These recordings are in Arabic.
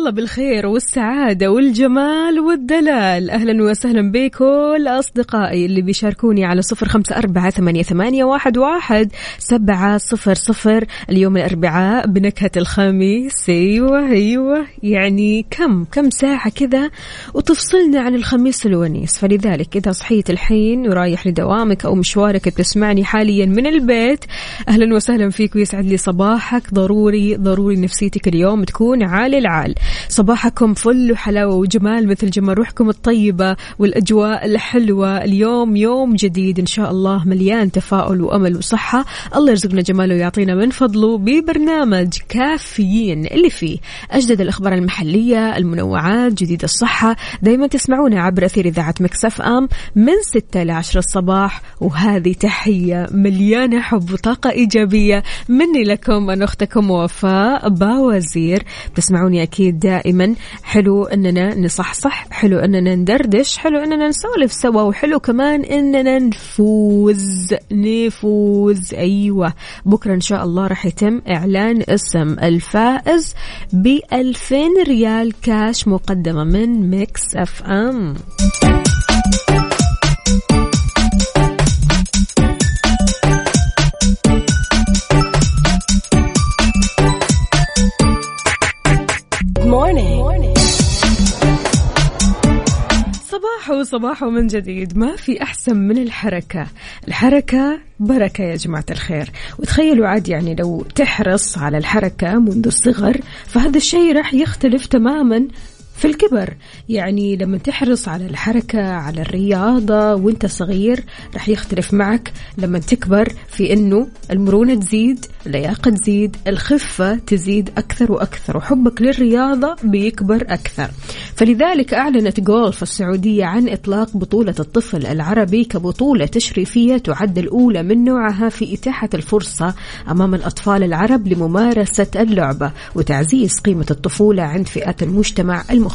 الله بالخير والسعادة والجمال والدلال. أهلا وسهلا بكل أصدقائي اللي بيشاركوني على صفر خمسة أربعة ثمانية, واحد سبعة صفر صفر. اليوم الأربعاء بنكهة الخميس. أيوة أيوة. يعني كم كم ساعة كذا وتفصلنا عن الخميس الونيس. فلذلك إذا صحيت الحين ورايح لدوامك أو مشوارك تسمعني حاليا من البيت أهلا وسهلا فيك ويسعد لي صباحك. ضروري ضروري نفسيتك اليوم تكون عالي العال. صباحكم فل وحلاوة وجمال مثل جمال روحكم الطيبة والأجواء الحلوة. اليوم يوم جديد إن شاء الله مليان تفاؤل وأمل وصحة. الله يرزقنا جماله ويعطينا من فضله ببرنامج كافيين اللي فيه أجدد الأخبار المحلية المنوعات جديد الصحة. دايما تسمعونا عبر أثير إذاعة مكسف أم من 6 ل 10 الصباح. وهذه تحية مليانة حب وطاقة إيجابية مني لكم أنا أختكم وفاء باوزير. تسمعوني أكيد دائما. حلو أننا نصحصح حلو أننا ندردش حلو أننا نسولف سوا وحلو كمان أننا نفوز نفوز. أيوة. بكرة إن شاء الله راح يتم إعلان اسم الفائز ب 2000 ريال كاش مقدمة من Mix FM. صباحو صباحو من جديد. ما في أحسن من الحركة. الحركة بركة يا جماعة الخير. وتخيلوا عاد يعني لو تحرص على الحركة منذ الصغر فهذا الشيء راح يختلف تماما في الكبر. يعني لما تحرص على الحركة على الرياضة وانت صغير راح يختلف معك لما تكبر في إنه المرونة تزيد اللياقة تزيد الخفة تزيد أكثر وأكثر وحبك للرياضة بيكبر أكثر. فلذلك أعلنت جولف السعودية عن إطلاق بطولة الطفل العربي كبطولة تشريفية تعد الأولى من نوعها في إتاحة الفرصة أمام الأطفال العرب لممارسة اللعبة وتعزيز قيمة الطفولة عند فئات المجتمع المختلفة.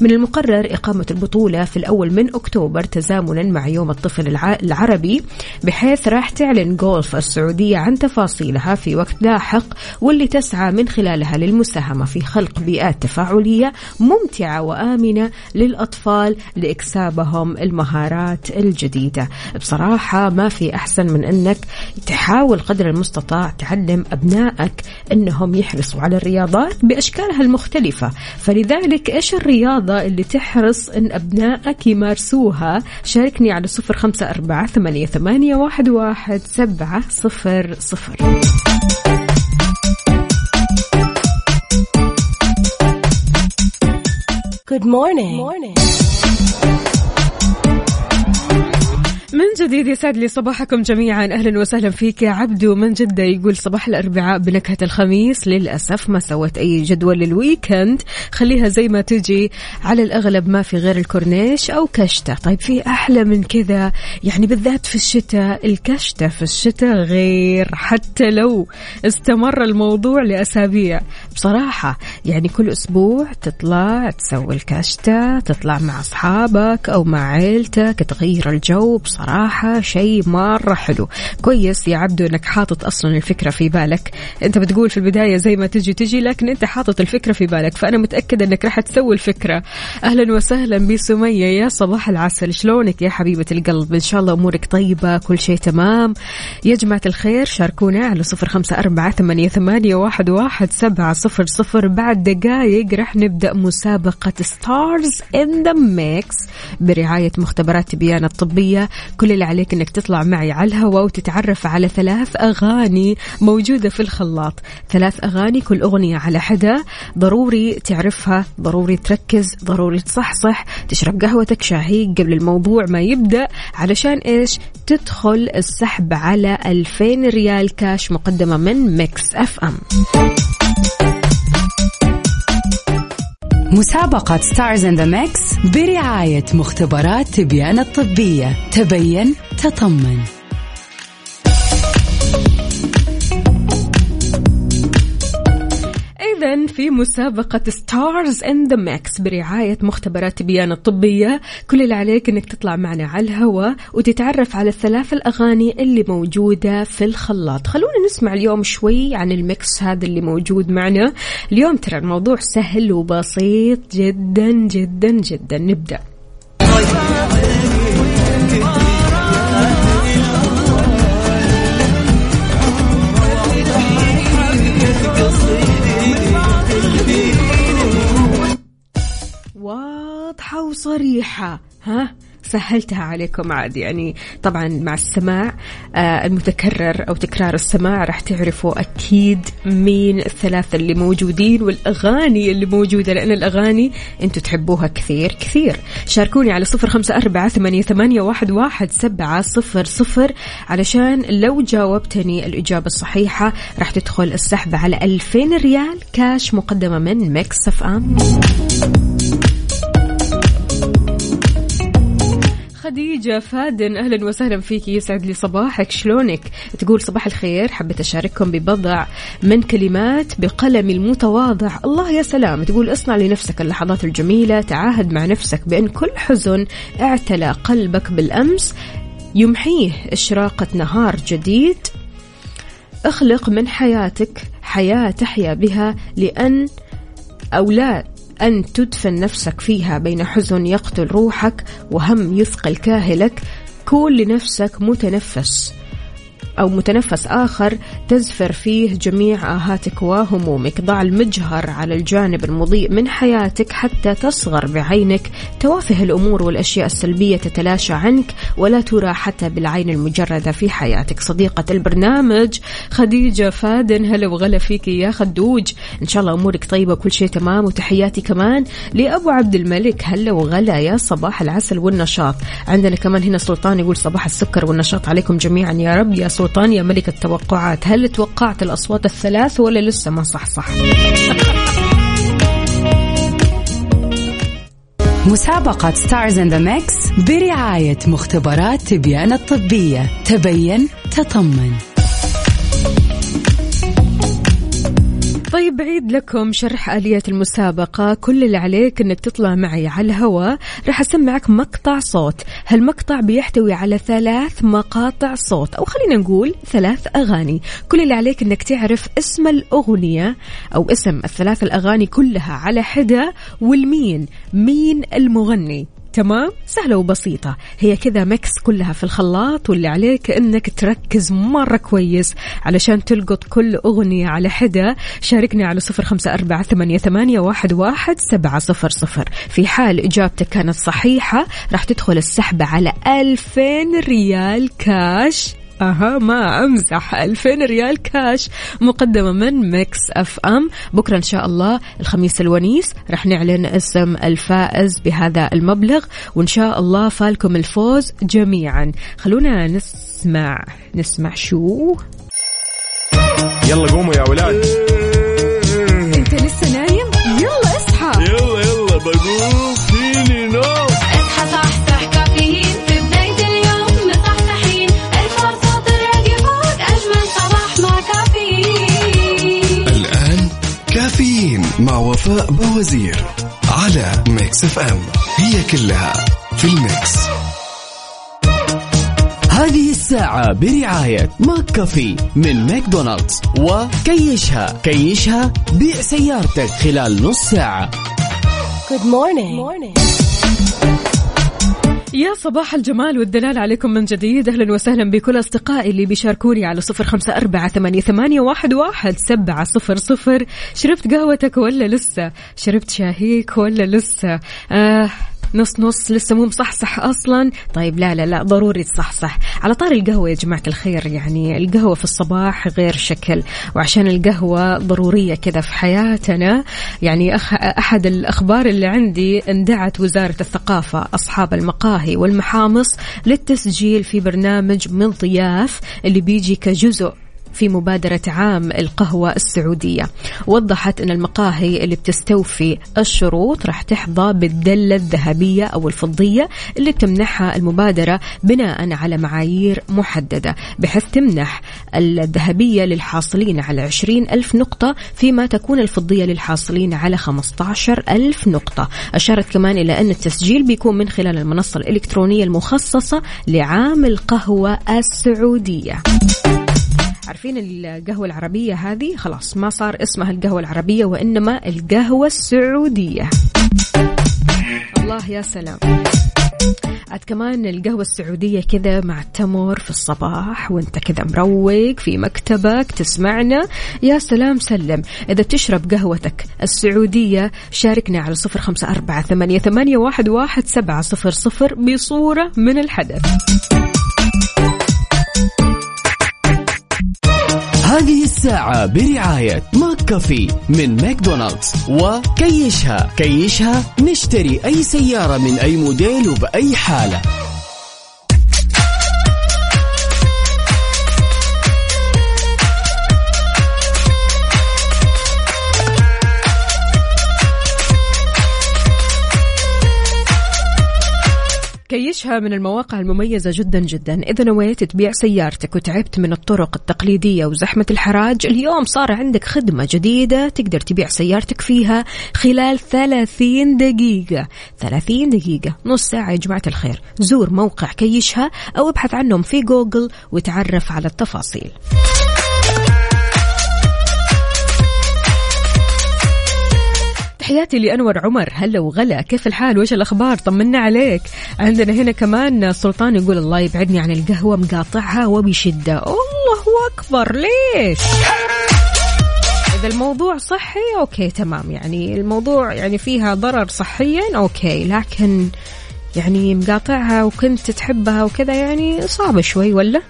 من المقرر إقامة البطولة في الأول من أكتوبر تزامنا مع يوم الطفل الع- العربي بحيث راح تعلن جولف السعودية عن تفاصيلها في وقت لاحق واللي تسعى من خلالها للمساهمة في خلق بيئات تفاعلية ممتعة وآمنة للأطفال لإكسابهم المهارات الجديدة. بصراحة ما في أحسن من أنك تحاول قدر المستطاع تعلم أبنائك أنهم يحرصوا على الرياضات بأشكالها المختلفة. فلذلك إيش الرياضة اللي تحرص أن أبنائك يمارسوها شاركني على صفر خمسة أربعة ثمانية, ثمانية واحد, واحد سبعة صفر صفر Good morning. Good morning. من جديد يسعد لي صباحكم جميعا. أهلا وسهلا فيك. يا عبدو من جدة يقول صباح الأربعاء بنكهة الخميس. للأسف ما سويت أي جدول لل weekend. خليها زي ما تجي. على الأغلب ما في غير الكورنيش أو كشتة. طيب في أحلى من كذا. يعني بالذات في الشتاء. الكشتة في الشتاء غير. حتى لو استمر الموضوع لأسابيع. بصراحة يعني كل أسبوع تطلع تسوي الكشتة تطلع مع أصحابك أو مع عيلتك تغير الجو. بصراحة شيء مرة حلو. كويس يا عبدو إنك حاطط أصلا الفكرة في بالك. أنت بتقول في البداية زي ما تجي تجي لكن أنت حاطط الفكرة في بالك. فأنا متأكدة إنك راح تسوي الفكرة. أهلا وسهلا بسمية يا صباح العسل. شلونك يا حبيبة القلب؟ إن شاء الله أمورك طيبة كل شيء تمام. يا جماعة الخير شاركونا على صفر خمسة أربعة ثمانية, ثمانية واحد, واحد سبعة صفر صفر. بعد دقايق راح نبدأ مسابقة Stars in the Mix برعاية مختبرات تبيان الطبية. كل اللي عليك إنك تطلع معي على الهواء وتتعرف على ثلاث أغاني موجودة في الخلاط. ثلاث أغاني كل أغنية على حدة. ضروري تعرفها ضروري تركز ضروري تصحصح تشرب قهوتك شاهي قبل الموضوع ما يبدأ. علشان إيش؟ تدخل السحب على 2000 ريال كاش مقدمة من Mix FM. مسابقة Stars in the Mix برعاية مختبرات تبيان الطبية. تبين تطمن. إذا في مسابقة Stars in the Mix برعاية مختبرات تبيان الطبية. كل اللي عليك إنك تطلع معنا على الهواء وتتعرف على الثلاث الأغاني اللي موجودة في الخلاط. خلونا نسمع اليوم شوي عن الميكس هذا اللي موجود معنا. اليوم ترى الموضوع سهل وبسيط جدا جدا جدا. نبدأ. وصريحة ها؟ سهلتها عليكم عاد يعني طبعا مع السماع آه المتكرر أو تكرار السماع راح تعرفوا أكيد مين الثلاثة اللي موجودين والأغاني اللي موجودة لأن الأغاني أنتم تحبوها كثير كثير. شاركوني على صفر خمسة أربعة ثمانية, ثمانية واحد, واحد سبعة صفر صفر علشان لو جاوبتني الإجابة الصحيحة راح تدخل السحب على 2000 ريال كاش مقدمة من Mix FM. خديجة فادن أهلا وسهلا فيك يسعد لي صباحك. شلونك؟ تقول صباح الخير حبيت أشارككم ببضع من كلمات بقلمي المتواضع. الله يا سلام تقول اصنع لنفسك اللحظات الجميلة تعاهد مع نفسك بأن كل حزن اعتلى قلبك بالأمس. يمحيه إشراقة نهار جديد. اخلق من حياتك حياة تحيا بها لأن أو لا أن تدفن نفسك فيها بين حزن يقتل روحك وهم يثقل كاهلك. كون لنفسك متنفس. أو متنفس آخر تزفر فيه جميع آهاتك وهمومك. ضع المجهر على الجانب المضيء من حياتك حتى تصغر بعينك. توافه الأمور والأشياء السلبية تتلاشى عنك ولا ترى حتى بالعين المجردة في حياتك. صديقة البرنامج خديجة فادن هلا وغلا فيك يا خدوج. إن شاء الله أمورك طيبة كل شيء تمام وتحياتي كمان لأبو عبد الملك. هلا وغلا يا صباح العسل والنشاط. عندنا كمان هنا سلطان يقول صباح السكر والنشاط عليكم جميعا. يا رب يا سلطان. يا ملك التوقعات هل توقعت الأصوات الثلاث ولا لسه ما صح صح؟ مسابقة Stars in the Mix برعاية مختبرات تبيان الطبية. تبين تطمن. طيب بعيد لكم شرح آلية المسابقة. كل اللي عليك إنك تطلع معي على الهواء راح أسمعك مقطع صوت. هالمقطع بيحتوي على ثلاث مقاطع صوت أو خلينا نقول ثلاث أغاني. كل اللي عليك إنك تعرف اسم الأغنية أو اسم الثلاث الأغاني كلها على حدة والمين مين المغني. تمام؟ سهلة وبسيطة. هي كذا ميكس كلها في الخلاط واللي عليك إنك تركز مرة كويس علشان تلقط كل أغنية على حدة. شاركني على صفر خمسة أربعة ثمانية, ثمانية واحد, واحد سبعة صفر صفر. في حال إجابتك كانت صحيحة راح تدخل السحب على ألفين ريال كاش أها ما أمزح. 2000 ريال كاش مقدمة من Mix FM بكرة إن شاء الله الخميس الونيس رح نعلن اسم الفائز بهذا المبلغ وإن شاء الله فالكم الفوز جميعا. خلونا نسمع نسمع شو؟ يلا قوموا يا ولاد. أنت لسه نايم؟ يلا اصحى. يلا يلا بقوم. مع وفاء بوزير على Mix FM هي كلها في ال Mix هذه الساعة برعاية McCafé من ماكدونالدز وكيشها كيشها بيع سيارتك خلال نص ساعة Good morning. morning. يا صباح الجمال والدلال عليكم من جديد. أهلا وسهلا بكل أصدقائي اللي بيشاركوني على صفر خمسة أربعة ثمانية, واحد سبعة صفر صفر. شربت قهوتك ولا لسه؟ شربت شاهيك ولا لسه؟ آه نص نص لسه مو مصحصح أصلا. طيب لا لا لا ضروري تصحصح. على طار القهوة يا جماعة الخير يعني القهوة في الصباح غير شكل وعشان القهوة ضرورية كذا في حياتنا. يعني أخ أحد الأخبار اللي عندي اندعت وزارة الثقافة أصحاب المقاهي والمحامص للتسجيل في برنامج من ضياف اللي بيجي كجزء في مبادرة عام القهوة السعودية. وضحت أن المقاهي اللي بتستوفي الشروط راح تحظى بالدلة الذهبية أو الفضية اللي بتمنحها المبادرة بناء على معايير محددة بحيث تمنح الذهبية للحاصلين على 20 ألف نقطة فيما تكون الفضية للحاصلين على 15 ألف نقطة. أشارت كمان إلى أن التسجيل بيكون من خلال المنصة الإلكترونية المخصصة لعام القهوة السعودية. عارفين القهوة العربية هذه؟ خلاص ما صار اسمها القهوة العربية وإنما القهوة السعودية. الله يا سلام. عاد كمان القهوة السعودية كذا مع التمر في الصباح وإنت كذا مروق في مكتبك تسمعنا. يا سلام سلم. إذا بتشرب قهوتك السعودية شاركنا على صفر خمسة أربعة ثمانية, ثمانية واحد, واحد سبعة صفر صفر بصورة من الحدث. هذه الساعة برعاية McCafé من ماكدونالدز وكيشها. كيشها نشتري أي سيارة من أي موديل وبأي حالة. كيشها من المواقع المميزة جدا جدا. إذا نويت تبيع سيارتك وتعبت من الطرق التقليدية وزحمة الحراج اليوم صار عندك خدمة جديدة تقدر تبيع سيارتك فيها خلال 30 دقيقة. 30 دقيقة نص ساعة يا جماعة الخير. زور موقع كيشها أو ابحث عنهم في جوجل وتعرف على التفاصيل. تحياتي لأنور عمر. هلا وغلا. كيف الحال؟ وش الأخبار؟ طمنا عليك. عندنا هنا كمان سلطان يقول الله يبعدني عن القهوة مقاطعها وبشدة. الله أكبر. ليش؟ إذا الموضوع صحي أوكي تمام. يعني الموضوع يعني فيها ضرر صحيا أوكي. لكن يعني مقاطعها وكنت تحبها وكذا يعني صعبة شوي ولا؟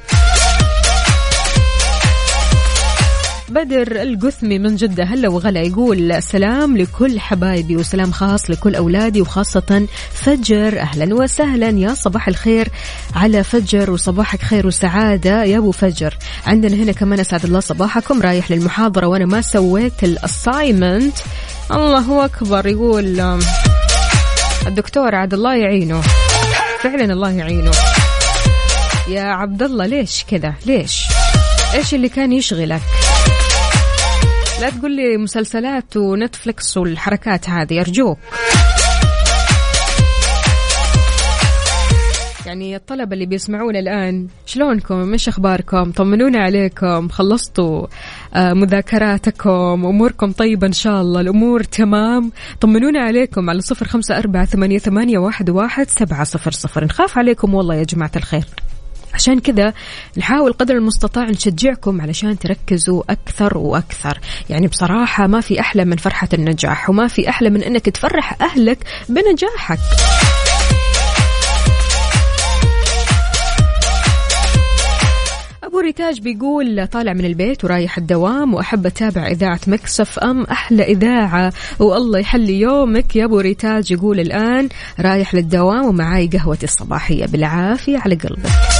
بدر القثمي من جدة هلا وغلا يقول سلام لكل حبايبي وسلام خاص لكل أولادي وخاصة فجر. أهلا وسهلا. يا صباح الخير على فجر وصباحك خير وسعادة يا أبو فجر. عندنا هنا كمان أسعد الله صباحكم. رايح للمحاضرة وأنا ما سويت ال assignment الله أكبر. يقول الدكتور عاد الله يعينه. فعلا الله يعينه. يا عبد الله ليش كذا؟ ليش؟ إيش اللي كان يشغلك؟ لا تقول لي مسلسلات و Netflix والحركات هذه أرجوك. يعني الطلبة اللي بيسمعونا الآن شلونكم؟ مش أخباركم؟ طمنونا عليكم خلصتوا آه، مذاكراتكم أموركم طيبة إن شاء الله الأمور تمام. طمنونا عليكم على صفر خمسة أربعة ثمانية, واحد سبعة صفر صفر. نخاف عليكم والله يا جماعة الخير. عشان كذا نحاول قدر المستطاع نشجعكم علشان تركزوا أكثر وأكثر. يعني بصراحة ما في أحلى من فرحة النجاح وما في أحلى من أنك تفرح أهلك بنجاحك. أبو ريتاج بيقول طالع من البيت ورايح الدوام وأحب أتابع إذاعة Mix FM أحلى إذاعة. والله يحلي يومك يا أبو ريتاج يقول الآن رايح للدوام ومعاي قهوتي الصباحية. بالعافية على قلبك.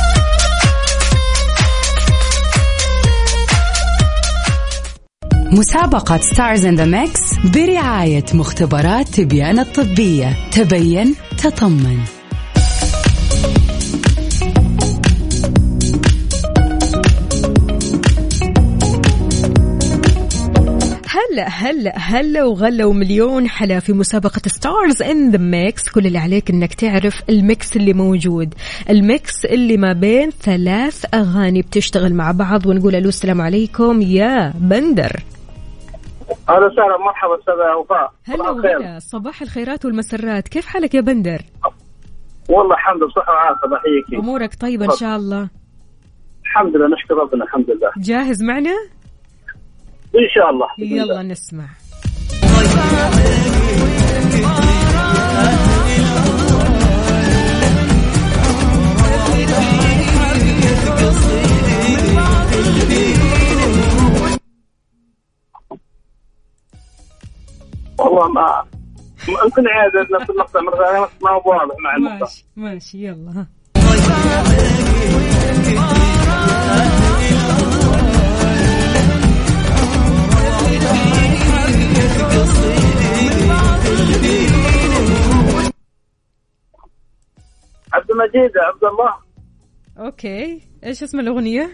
مسابقة Stars in the Mix برعاية مختبرات تبيان الطبية. تبين تطمن. هلا هلا هلا وغلا ومليون حلا في مسابقة Stars in the Mix كل اللي عليك إنك تعرف ال mix اللي موجود. ال mix اللي ما بين ثلاث أغاني بتشتغل مع بعض ونقول ألو السلام عليكم. يا بندر. أهلا وسهلا. مرحبا أستاذ وفاء. هلا وغلا صباح الخيرات والمسرات. كيف حالك يا بندر؟ والله الحمد لله بصحة وعافية. الله يحييك أمورك طيبة إن شاء الله. الحمد لله نشكر ربنا الحمد لله. جاهز معنا؟ إن شاء الله. يلا نسمع. والله ما ممكن عيادة نفس المقطع مرة ثانية ما هو واضح مع المقطع ماشي ماشي يلا. ها عبد المجيد عبد الله. أوكي. إيش اسم الأغنية؟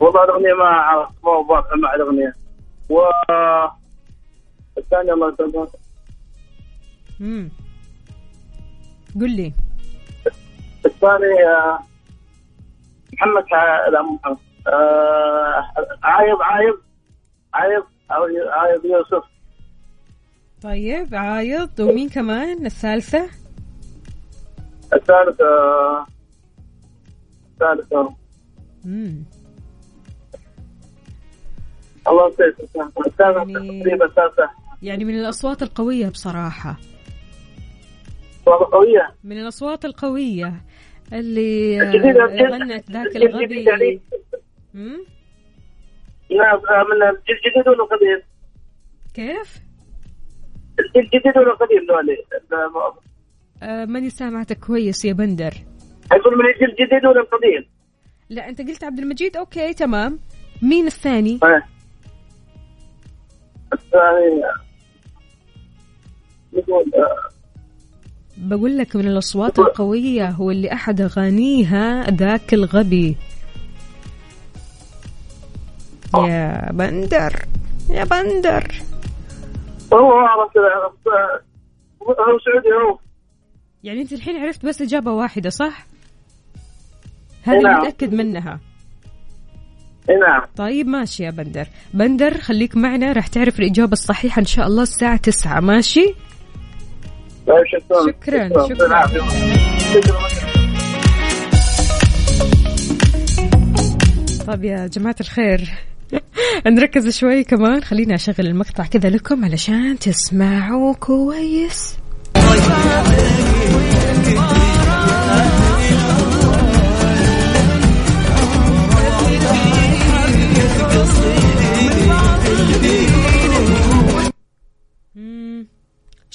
والله الأغنية ما أعرف ما هو واضح مع الأغنية. و الثانية الله يسلمك امم قل لي. الثاني محمد لا محمد. آه، عايض عايض عايض عايض يوسف. طيب عايض ومين كمان؟ الثالثة. الثالث آه، الثالث آه، امم الله نسيت الثالثة يعني- تقريبا الثالثة. يعني من الأصوات القوية بصراحة صوتها قوية من الأصوات القوية اللي آه، غنت ذاك الغبي يعني مم؟ نعم آه، من الجيل الجديد ولا القديم؟ كيف؟ الجيل الجديد ولا القديم ذولي؟ ال- آه ماني سامعتك كويس يا بندر أقول من الجيل الجديد ولا القديم؟ لا أنت قلت عبد المجيد أوكي تمام مين الثاني؟ الثاني بقول لك من الأصوات القوية هو اللي أحد أغانيها ذاك الغبي. يا بندر يا بندر. هو عرف هو سعودي هو. يعني أنت الحين عرفت بس إجابة واحدة صح؟ هذه نعم. متأكد منها. نعم. طيب ماشي يا بندر. بندر خليك معنا راح تعرف الإجابة الصحيحة إن شاء الله الساعة تسعة ماشي؟ شكرا. شكراً، طيب يا جماعة الخير نركز شوي كمان. خليني أشغل المقطع كذا لكم علشان تسمعوا كويس.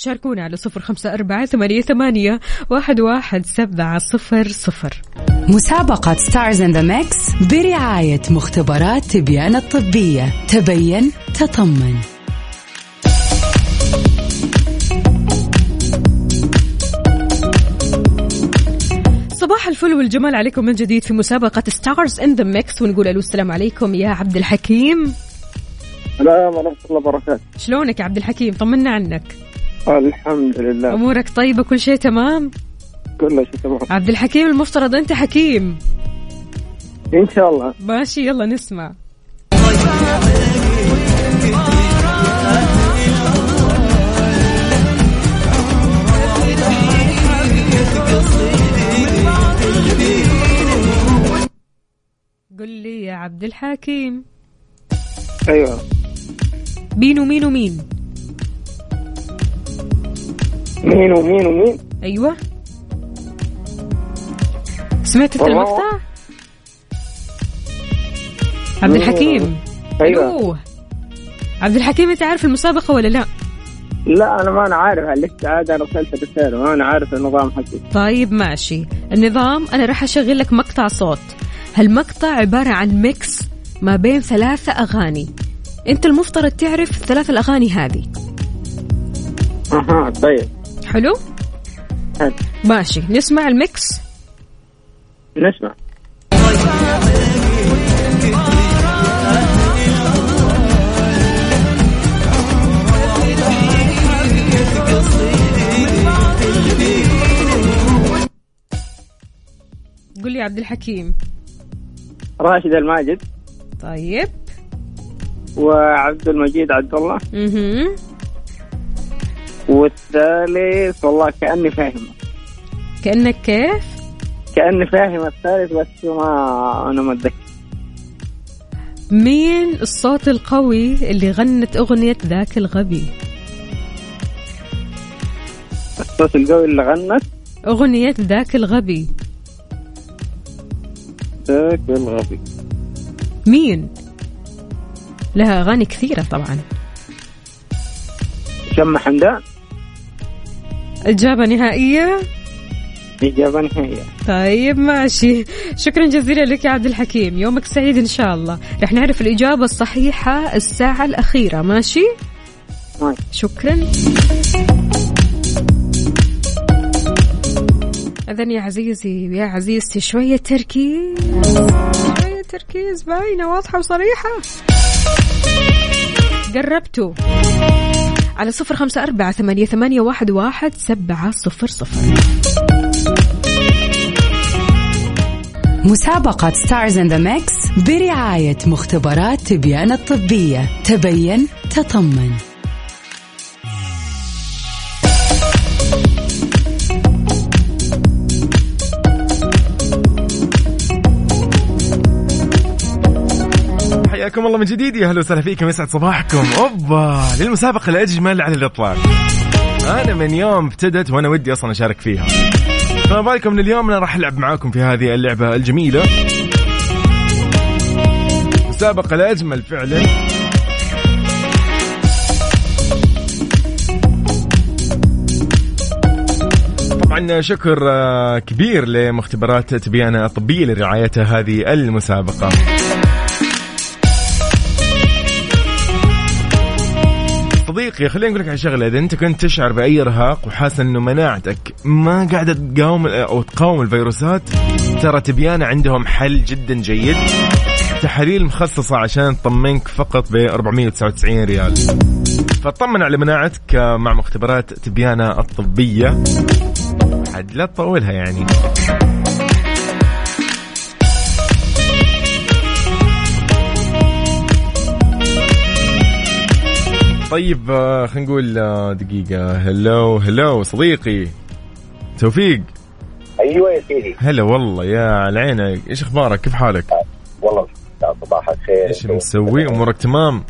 شاركونا على صفر خمسة أربعة ثمانية ثمانية واحد واحد سبعة صفر صفر. مسابقة Stars in the Mix برعاية مختبرات تبيان الطبية. تبين تطمن. صباح الفل والجمال عليكم من جديد في مسابقة Stars in the Mix ونقول ألو السلام عليكم يا عبد الحكيم. السلام ورحمة الله وبركاته. شلونك يا عبد الحكيم؟ طمنا عنك. الحمد لله. أمورك طيبة كل شيء تمام؟ كل شيء تمام. عبد الحكيم المفترض أنت حكيم. إن شاء الله. ماشي يلا نسمع. قل لي يا عبد الحكيم. أيوه. مين ومين ومين؟ مين ومين ومين أيوه. سمعت انت. المقطع عبد الحكيم. أيوه. أيوه. عبد الحكيم أنت عارف المسابقة ولا لا؟ لا أنا ما أنا عارف. لسه عاد أنا رسلت رساله ما أنا عارف النظام حقي. طيب ماشي. النظام أنا راح أشغل لك مقطع صوت. هالمقطع عبارة عن ميكس ما بين ثلاثة أغاني. أنت المفترض تعرف الثلاث الأغاني هذه. أها طيب. حلو؟ حلو. ماشي نسمع الميكس. نسمع. قل لي عبد الحكيم. راشد الماجد. طيب. وعبد المجيد عبد الله. أها والثالث والله كأني فاهمة. كأنك كيف؟ كأني فاهم الثالث بس ما أنا ما أتذكر. مين الصوت القوي اللي غنت أغنية ذاك الغبي؟ الصوت القوي اللي غنت؟ أغنية ذاك الغبي. ذاك الغبي. مين؟ لها أغاني كثيرة طبعا. شم حمدان. إجابة نهائية إجابة نهائية. طيب ماشي. شكرا جزيلا لك يا عبد الحكيم. يومك سعيد إن شاء الله. رح نعرف الإجابة الصحيحة الساعة الأخيرة. ماشي؟ ماشي. شكرا. إذن يا عزيزي يا عزيزتي شوية تركيز. شوية تركيز باينة واضحة وصريحة. قربتوا على صفر خمسة أربعة ثمانية, ثمانية واحد, واحد سبعة صفر صفر. مسابقة Stars in the Mix برعاية مختبرات تبيان الطبية. تبين تطمن. حياكم الله من جديد. يا أهلا وسهلا فيكم. يسعد صباحكم. أوبا. للمسابقة الاجمل على الإطلاق. أنا من يوم ابتدت وأنا ودي أصلا أشارك فيها. فما بالكم من اليوم أنا راح ألعب معاكم في هذه اللعبة الجميلة. مسابقة الاجمل فعلا. طبعا شكر آه، كبير لمختبرات تبيانة الطبية لرعايتها هذه المسابقة. صديقي خليني أقول لك على شغلة. إذا أنت كنت تشعر بأي إرهاق وحاسس إنه مناعتك ما قاعدة تقاوم أو تقاوم الفيروسات ترى تبيانه عندهم حل جدا جيد. تحاليل مخصصة عشان تطمنك فقط ب 499 ريال. فطمن على مناعتك مع مختبرات تبيانه الطبية. عاد لا تطولها يعني. طيب آه، خلينا نقول آه، دقيقة. hello hello صديقي. توفيق. أيوه يا سيدي. هلا والله يا على عينك إيش أخبارك؟ كيف حالك؟ والله صباحك خير إيش مسوي؟ أمورك تمام؟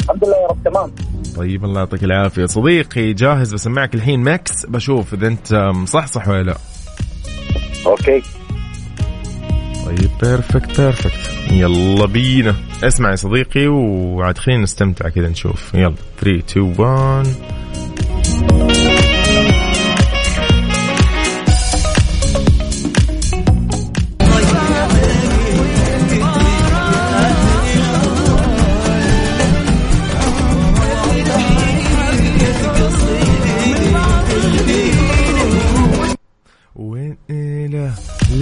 الحمد لله يا رب تمام. طيب الله يعطيك العافية. صديقي جاهز بسمعك الحين ماكس بشوف إذا أنت مصحصح ولا لا. okay. طيب perfect perfect يلا بينا. اسمع يا صديقي وعاد خلينا نستمتع كذا نشوف. يلا 3 2 1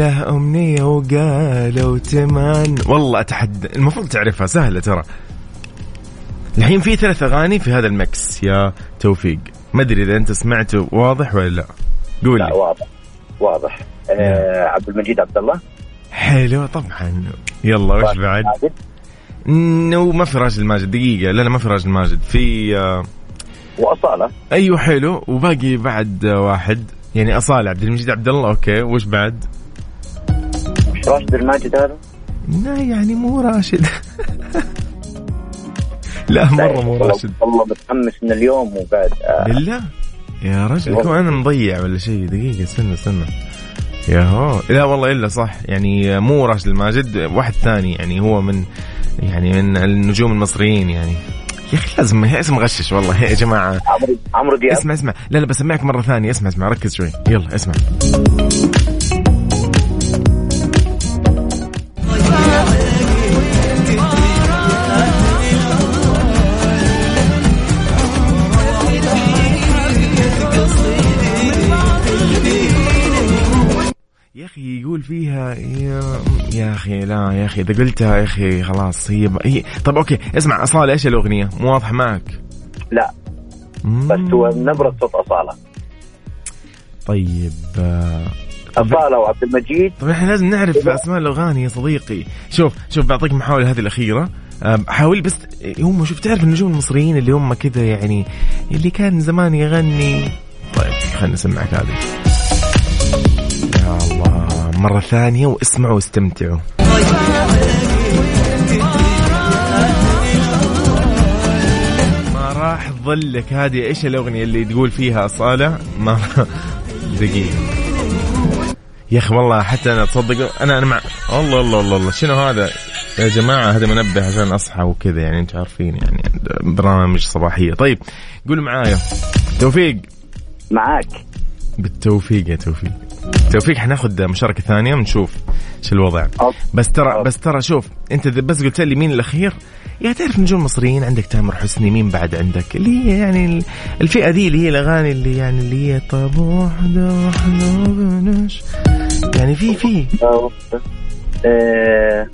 له أمنية وقالوا تمن. والله أتحدى. المفروض تعرفها. سهلة ترى. الحين في ثلاث أغاني في هذا المكس يا توفيق. ما أدري إذا أنت سمعته واضح ولا لا. قول لا واضح. واضح. آه عبد المجيد عبد الله. حلو طبعا. يلا وش بعد. نو ما في راجل ماجد دقيقة. لا لا ما في راجل ماجد في آه، وأصالة. أيوه حلو. وباقي بعد آه، واحد. يعني أصالة عبد المجيد عبد الله. أوكي وش بعد؟ راشد الماجد هذا؟ لا يعني مو راشد. لا مرة مو والله- راشد. والله متحمس من اليوم وقاعد آه. بالله؟ يا رجل يكون أنا مضيع ولا شيء؟ دقيقة استنى استنى. يا هو. لا والله إلا صح. يعني مو راشد الماجد واحد ثاني يعني هو من يعني من النجوم المصريين يعني. يا أخي لازم اسم غشش والله. يا جماعة. عمرو عمرو دياب؟ اسمع اسمع. لا لا بسمعك مرة ثانية. اسمع اسمع ركز شوي. يلا اسمع. يا, يا أخي لا يا أخي إذا قلتها يا أخي خلاص هي, هي طب أوكي اسمع أصالة إيش الأغنية؟ مو واضحة معك؟ لا. مم. بس هو نبرة صوت أصالة. طيب آه، أصالة وعبد المجيد. طيب إحنا لازم نعرف أسماء الأغاني يا صديقي. شوف شوف بعطيك محاولة هذه الأخيرة. حاول بس هم شوف تعرف النجوم المصريين اللي هم كذا يعني اللي كان زمان يغني. طيب خلينا نسمعك هذه. يا الله. مرة ثانية واسمعوا واستمتعوا. ما راح تظلك هذه إيش الأغنية اللي تقول فيها أصالة ما دقيقة. يا أخي والله حتى أنا تصدق أنا أنا مع الله الله الله الله. شنو هذا؟ يا جماعة هذا منبه عشان أصحى وكذا يعني أنتم عارفين يعني برامج صباحية. طيب قولوا معايا. توفيق. معاك. بالتوفيق يا توفيق. توفيق حناخذ مشاركة ثانية ونشوف شو الوضع. بس ترى. بس ترى شوف أنت بس قلت لي مين الأخير؟ يا تعرف نجوم مصريين عندك تامر حسني مين بعد عندك؟ اللي هي يعني ال- الفئة دي اللي هي الأغاني اللي يعني اللي هي طب واحدة واحدة بلاش يعني في في. آه،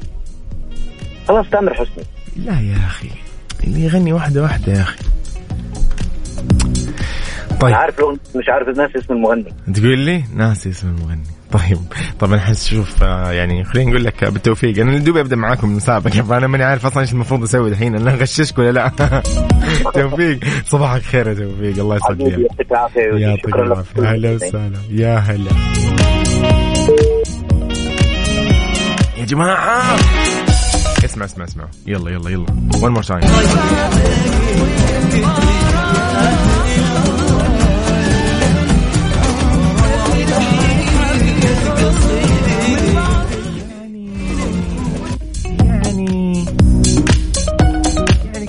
خلاص تامر حسني. لا يا أخي اللي يغني واحدة واحدة يا أخي. طيب. عارف مش عارف الناس اسم المغني. تقول لي؟ ناسي اسم المغني. طيب. طبعا حس شوف آه، يعني خليني نقول لك بالتوفيق. أنا دوبي أبدأ معاكم المسابقه فانا ماني عارف أصلا إيش المفروض أسوي الحين. أنا اغششك ولا لا؟ توفيق. صباحك خير يا توفيق. الله يسعد حبيبي لي يعطيك العافية يعطيك العافيه هلا وسهلا. يا هلا. يا جماعة. اسمع اسمع اسمع. يلا يلا يلا. One more time.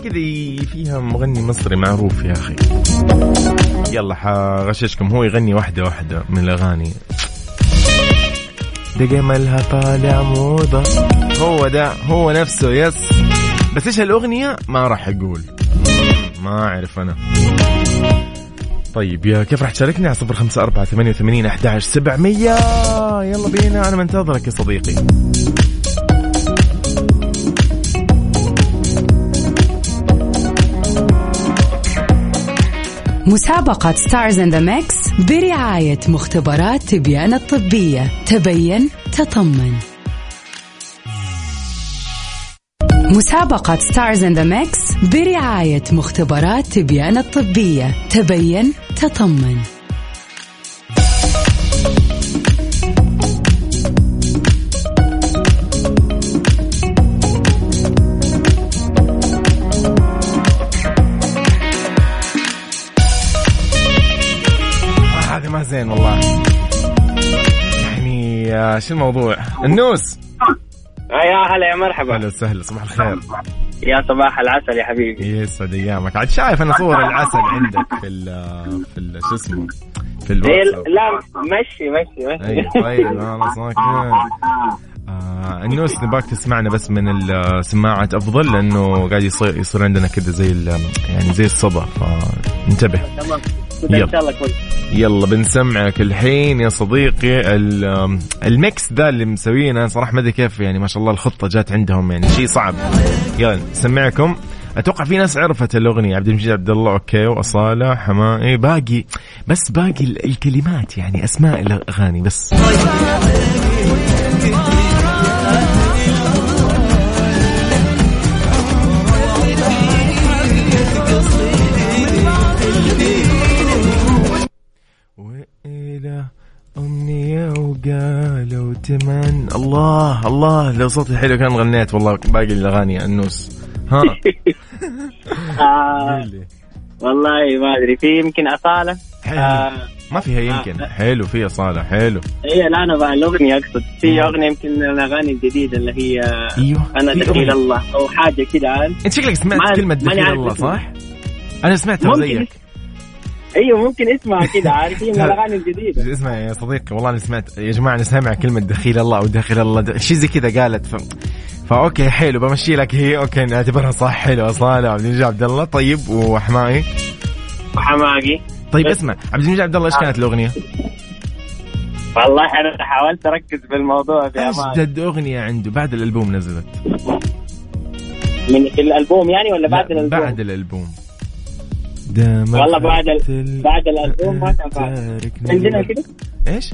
كذا فيها مغني مصري معروف يا أخي. يلا حغششكم. هو يغني واحدة واحدة من الأغاني. ده جمالها طالع موضة. هو ده هو نفسه yes. بس إيش الأغنية ما راح أقول. ما أعرف أنا. طيب يا كيف راح تشاركني؟ على صفر خمسة أربعة ثمانية وثمانين أحد سبعمية. يلا بينا أنا منتظرك يا صديقي. مسابقة Stars in the Mix برعاية مختبرات تبيان الطبية. تبين تطمن. مسابقة Stars in the Mix برعاية مختبرات تبيان الطبية. تبين تطمن. آه، شو الموضوع؟ النوس! يا هلا يا مرحبا. أهلا وسهلا صباح الخير. يا صباح العسل يا حبيبي. يسعد ايامك عاد شايف أنا صور العسل عندك في ال في ال شو اسمه في إيه، الواتساب لا مشي مشي مشي. أي طيب أنا ساكن آه النوس نباك تسمعنا بس من السماعة أفضل لأنه قاعد يصير يصير عندنا كذا زي يعني زي الصدى فانتبه. يلا. إن شاء الله كويس. يلا بنسمعك الحين يا صديقي. ال- ال mix ذا اللي مسوينه صراحة ما أدري كيف يعني ما شاء الله الخطة جات عندهم يعني شيء صعب. يلا نسمعكم. أتوقع في ناس عرفت الأغنية. عبد المجيد عبد الله أوكي. وأصالة حماقي باقي. بس باقي ال- الكلمات يعني أسماء الأغاني بس. أمنية وقالوا تمن. الله الله لو صوتي حلو كان غنيت والله باقي الأغاني النوس ها؟ آه. والله ما أدري في يمكن أصالة؟ حلو. آه ما فيها يمكن. حلو فيها صالح حلو. هي لا أنا بقى الأغنية أقصد. في أغنية يمكن الأغاني الجديدة اللي هي أيوه أنا في دخيل أغنية. الله أو حاجة كده عارف أنت شكلك سمعت ماني دخيل الله. صح؟ أنا سمعتها زيك. أيوه ممكن اسمها كده عارف؟ هي من الأغاني الجديدة. اسمع يا صديقي والله أنا سمعت يا جماعة أنا سامع كلمة دخيل الله أو دخيل الله شيء زي كذا قالت ف... فأوكي حلو بمشي لك هي أوكي نعتبرها صح حلو اصاله عبد المجيد عبد الله طيب وحماقي وحماقي. طيب اسمع عبد المجيد عبد الله إيش كانت الأغنية؟ والله أنا حاولت أركز بالموضوع بأمان اجدد أغنية عنده بعد الألبوم نزلت. من في الألبوم يعني ولا بعد لا، الألبوم؟ بعد الألبوم. والله بعد ال- بعد الألبوم ما. عندنا كده؟ إيش؟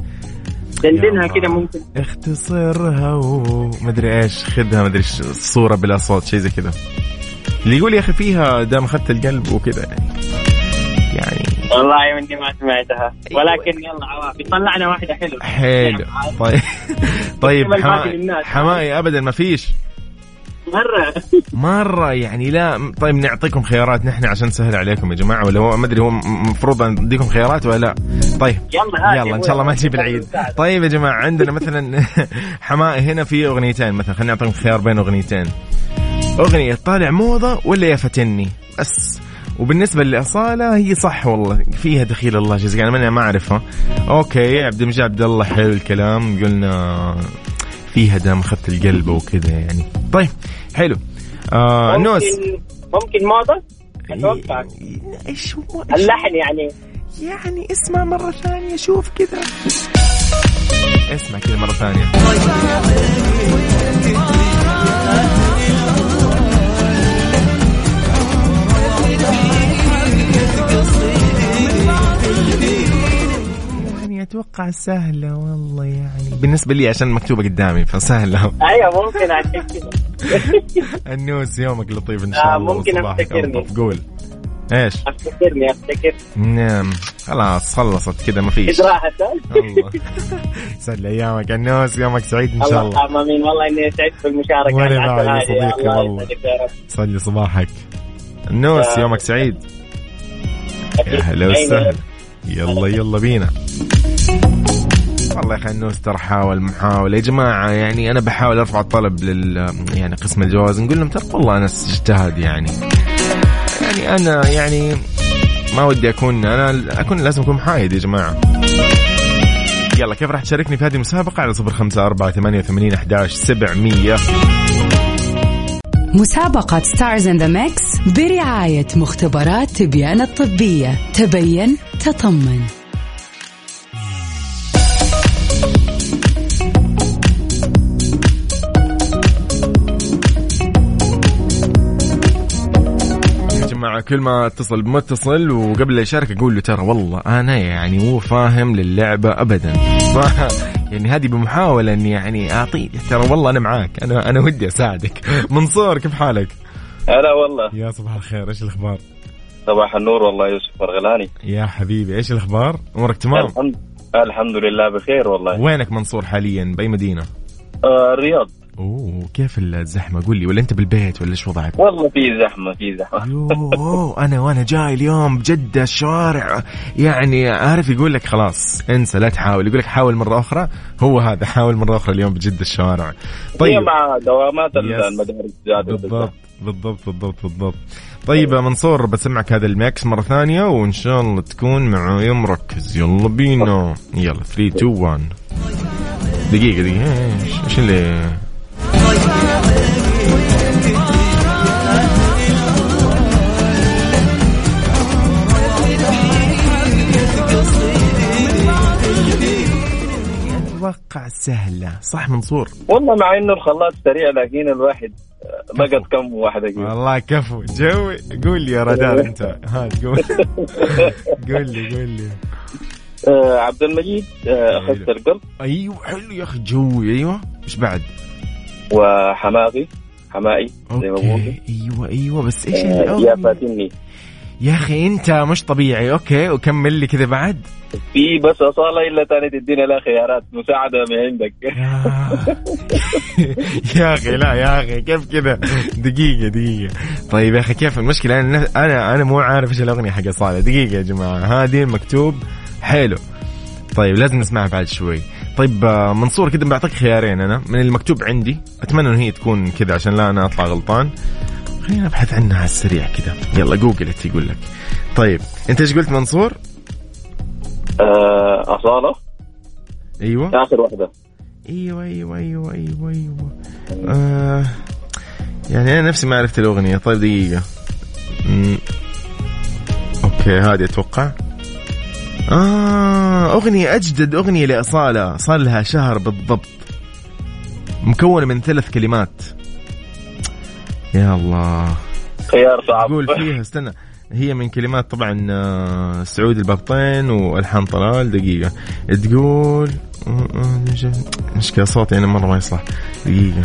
دندنها كده. ممكن. اختصرها ومدري إيش خذها مدري إيش الصورة بلا صوت شيء زي كذا اللي يقول يا أخي فيها دام اخذت القلب وكذا يعني. يعني والله من دي ما سمعتها. ولكن يلا عوافي طلعنا واحدة حلوة. حلو. طيب. طيب للناس. حمائي ابدا ما فيش. مرة. مرة يعني لا طيب نعطيكم خيارات نحن عشان نسهل عليكم يا جماعة ولا هو ما أدري هو المفروض نديكم خيارات ولا لا؟ طيب يلا يلا إن. شاء الله ما تجيب العيد. طيب يا جماعة عندنا مثلا حماء هنا في أغنيتين مثلا خليني اعطيكم خيار بين أغنيتين. أغنية طالع موضة ولا يا فتني؟ بس. وبالنسبة لأصالة هي صح والله فيها دخيل الله جزاك أنا ما- ما أعرفها. أوكي عبد المجيد عبد الله حلو الكلام قلنا فيها دم أخذت القلب وكذا يعني. طيب حلو. آه نوس. ممكن ممكن موضة أتوقع. إيش هو اللحن يعني. يعني اسمع مرة ثانية شوف كذا. اسمع كذا مرة ثانية. يعني أتوقع سهلة والله يعني. بالنسبة لي عشان مكتوبة قدامي فسهلة. أيوه ممكن عشان كذا. النوس يومك لطيف إن شاء آه، الله ممكن. ألطف. قول. إيش؟ أفتكرني افتكر نعم. خلاص خلصت كذا ما فيش. اذ راحت الله. يسعد لي أيامك. النوس يومك سعيد إن شاء الله الله. آمين. والله إني سعدت بالمشاركة. على بعد يا. صديقي الله والله. صلي صباحك. النوس آه. يومك سعيد. يا هلا أيوة. وسهلا. يلا يلا بينا. والله يا أخي النوس ترى حاول محاولة. يا جماعة يعني أنا بحاول أرفع الطلب لل يعني قسم الجواز. نقول لهم ترى والله أنا اجتهد يعني. يعني أنا يعني ما ودي أكون أنا أكون لازم أكون محايد يا جماعة. يلا كيف راح تشاركني في هذه المسابقة على صفر خمسة أربعة ثمانية وثمانين أحداش سبعمية. مسابقة Stars in the Mix برعاية مختبرات تبيان الطبية. تبين تطمن. كل ما اتصل بمتصل وقبل لا يشارك أقول له ترى والله أنا يعني مو فاهم للعبة ابدا ف يعني هذه بمحاولة إني يعني اعطيه ترى والله أنا معاك أنا أنا ودي أساعدك منصور كيف حالك؟ هلا والله يا صباح الخير إيش الأخبار؟ صباح النور والله يوسف مرغلاني يا حبيبي إيش الأخبار؟ أمورك تمام؟ الحمد الحمد لله بخير والله وينك منصور حاليا؟ بأي مدينة؟ آه الرياض أوه كيف الزحمة؟ قول لي ولا أنت بالبيت ولا إيش وضعك؟ والله في زحمة في زحمة. يوه أنا وأنا جاي اليوم بجدة الشوارع يعني عارف يقول لك خلاص انسى لا تحاول. يقول لك حاول مرة أخرى هو هذا حاول مرة أخرى اليوم بجدة الشوارع هي طيب مع دوامات. المدارس بالضبط بالضبط بالضبط بالضبط. طيب يا منصور بسمعك هذا الميكس مرة ثانية وإن شاء الله تكون معايا مركز. يلا بينا. يلا 3 2 1 دقيقة دقيقة. إيش إيش اللي أتوقع سهلة. صح منصور؟ والله مع إنه الخلاط سريع لكن الواحد آه، لقط كم واحدة كده والله كفو. جوي قول لي يا رادار أنت. ها تقول. قول لي قول لي. آه عبد المجيد آه أخذت القلب. أيوه حلو يا أخي جوي أيوه. إيش بعد؟ وحماقي حمائي زي ما بقول أيوه أيوه بس إيش آه يا؟ فاتني. يا أخي أنت مش طبيعي. أوكي وكمل لي كذا بعد. في بس أصالة إلا تاني تدينا لا خيارات مساعدة من عندك. يا أخي لا يا أخي كيف كذا؟ دقيقة دقيقة. طيب يا أخي كيف المشكلة؟ أنا أنا أنا مو عارف إيش الأغنية حق صالح دقيقة يا جماعة. هذه المكتوب حلو. طيب لازم نسمعها بعد شوي. طيب آه، منصور كذا بعطيك خيارين. أنا من المكتوب عندي أتمنى ان هي تكون كذا عشان لا أنا أطلع غلطان. خلينا نبحث عنها على السريع كذا يلا جوجلت يقول لك. طيب أنت إيش قلت منصور؟ آه أصالة. أيوه. آخر واحدة. أيوه أيوه أيوه أيوه أيوه. آه يعني أنا نفسي ما عرفت الأغنية. طيب دقيقة. أوكي هذه أتوقع. آه أغنية أجدد أغنية لإصالة. صار لها شهر بالضبط. مكونة من ثلاث كلمات. يا الله. خيار صعب. تقول فيها استنى. هي من كلمات طبعا آه، سعود البابطين والحان طلال. دقيقة. تقول آه، آه، مشكله صوتي أنا مرة ما يصلح. دقيقة.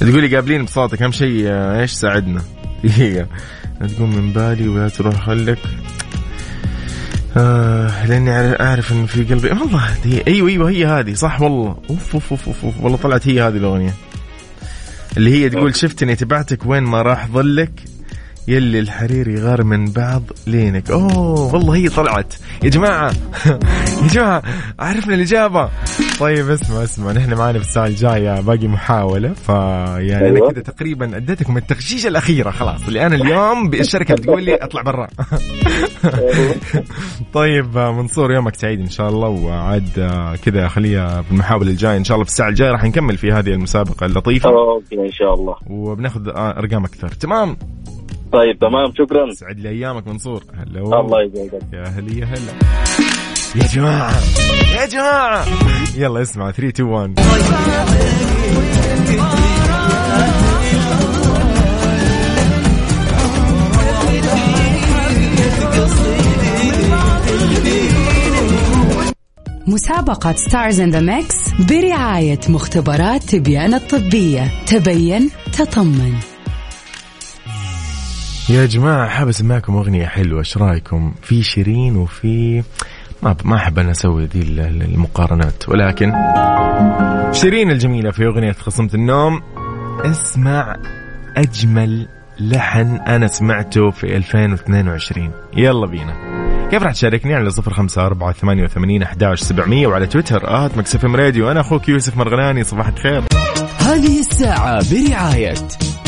تقولي قابلين بصوتك. أهم شيء آه، إيش ساعدنا؟ دقيقة. لا تقوم من بالي ولا تروح خلك. آه لأني اعرف إن في قلبي والله دي أيوه أيوه هي هذه صح والله. أوف أوف أوف, أوف, أوف. والله طلعت هي هذه الأغنية. اللي هي تقول شفتني تبعتك وين ما راح ظلك. يلي الحرير يغار من بعض لينك. أوه والله هي طلعت. يا جماعة يا جماعة عرفنا الإجابة. طيب اسمع اسمع نحن معنا في الساعة الجاية باقي محاولة فيعني أنا أيوة. كذا تقريبا اديتكم التغشيشه الأخيرة خلاص. اللي أنا اليوم الشركة بتقول لي أطلع برا. طيب منصور يومك سعيد إن شاء الله. وعاد كذا خليها في المحاول الجاية. إن شاء الله في الساعة الجاية راح نكمل في هذه المسابقة اللطيفة. أوكي إن شاء الله. وبناخذ أرقام أكثر. تمام. طيب تمام شكرا. سعد لي أيامك منصور. هلا الله يسعدك يا هلا يا هلا. يا جماعة يا جماعة. يلا اسمع 3 2 1 مسابقة Stars in the Mix برعاية مختبرات تبيان الطبية. تبين تطمن. يا جماعة حاب أسمعكم أغنية حلوة إيش رأيكم؟ في شيرين وفي ما ما أحب أنا أسوي ذي ال- ال- المقارنات ولكن شيرين الجميلة في أغنية خصمة النوم. اسمع أجمل لحن أنا سمعته في 2022 يلا بينا. كيف راح تشاركني على صفر خمسة أربعة ثمانية وثمانين أحداش سبعمية وعلى تويتر at Mix FM Radio. أنا أخوك يوسف مرغلاني صباح الخير. هذه الساعة برعاية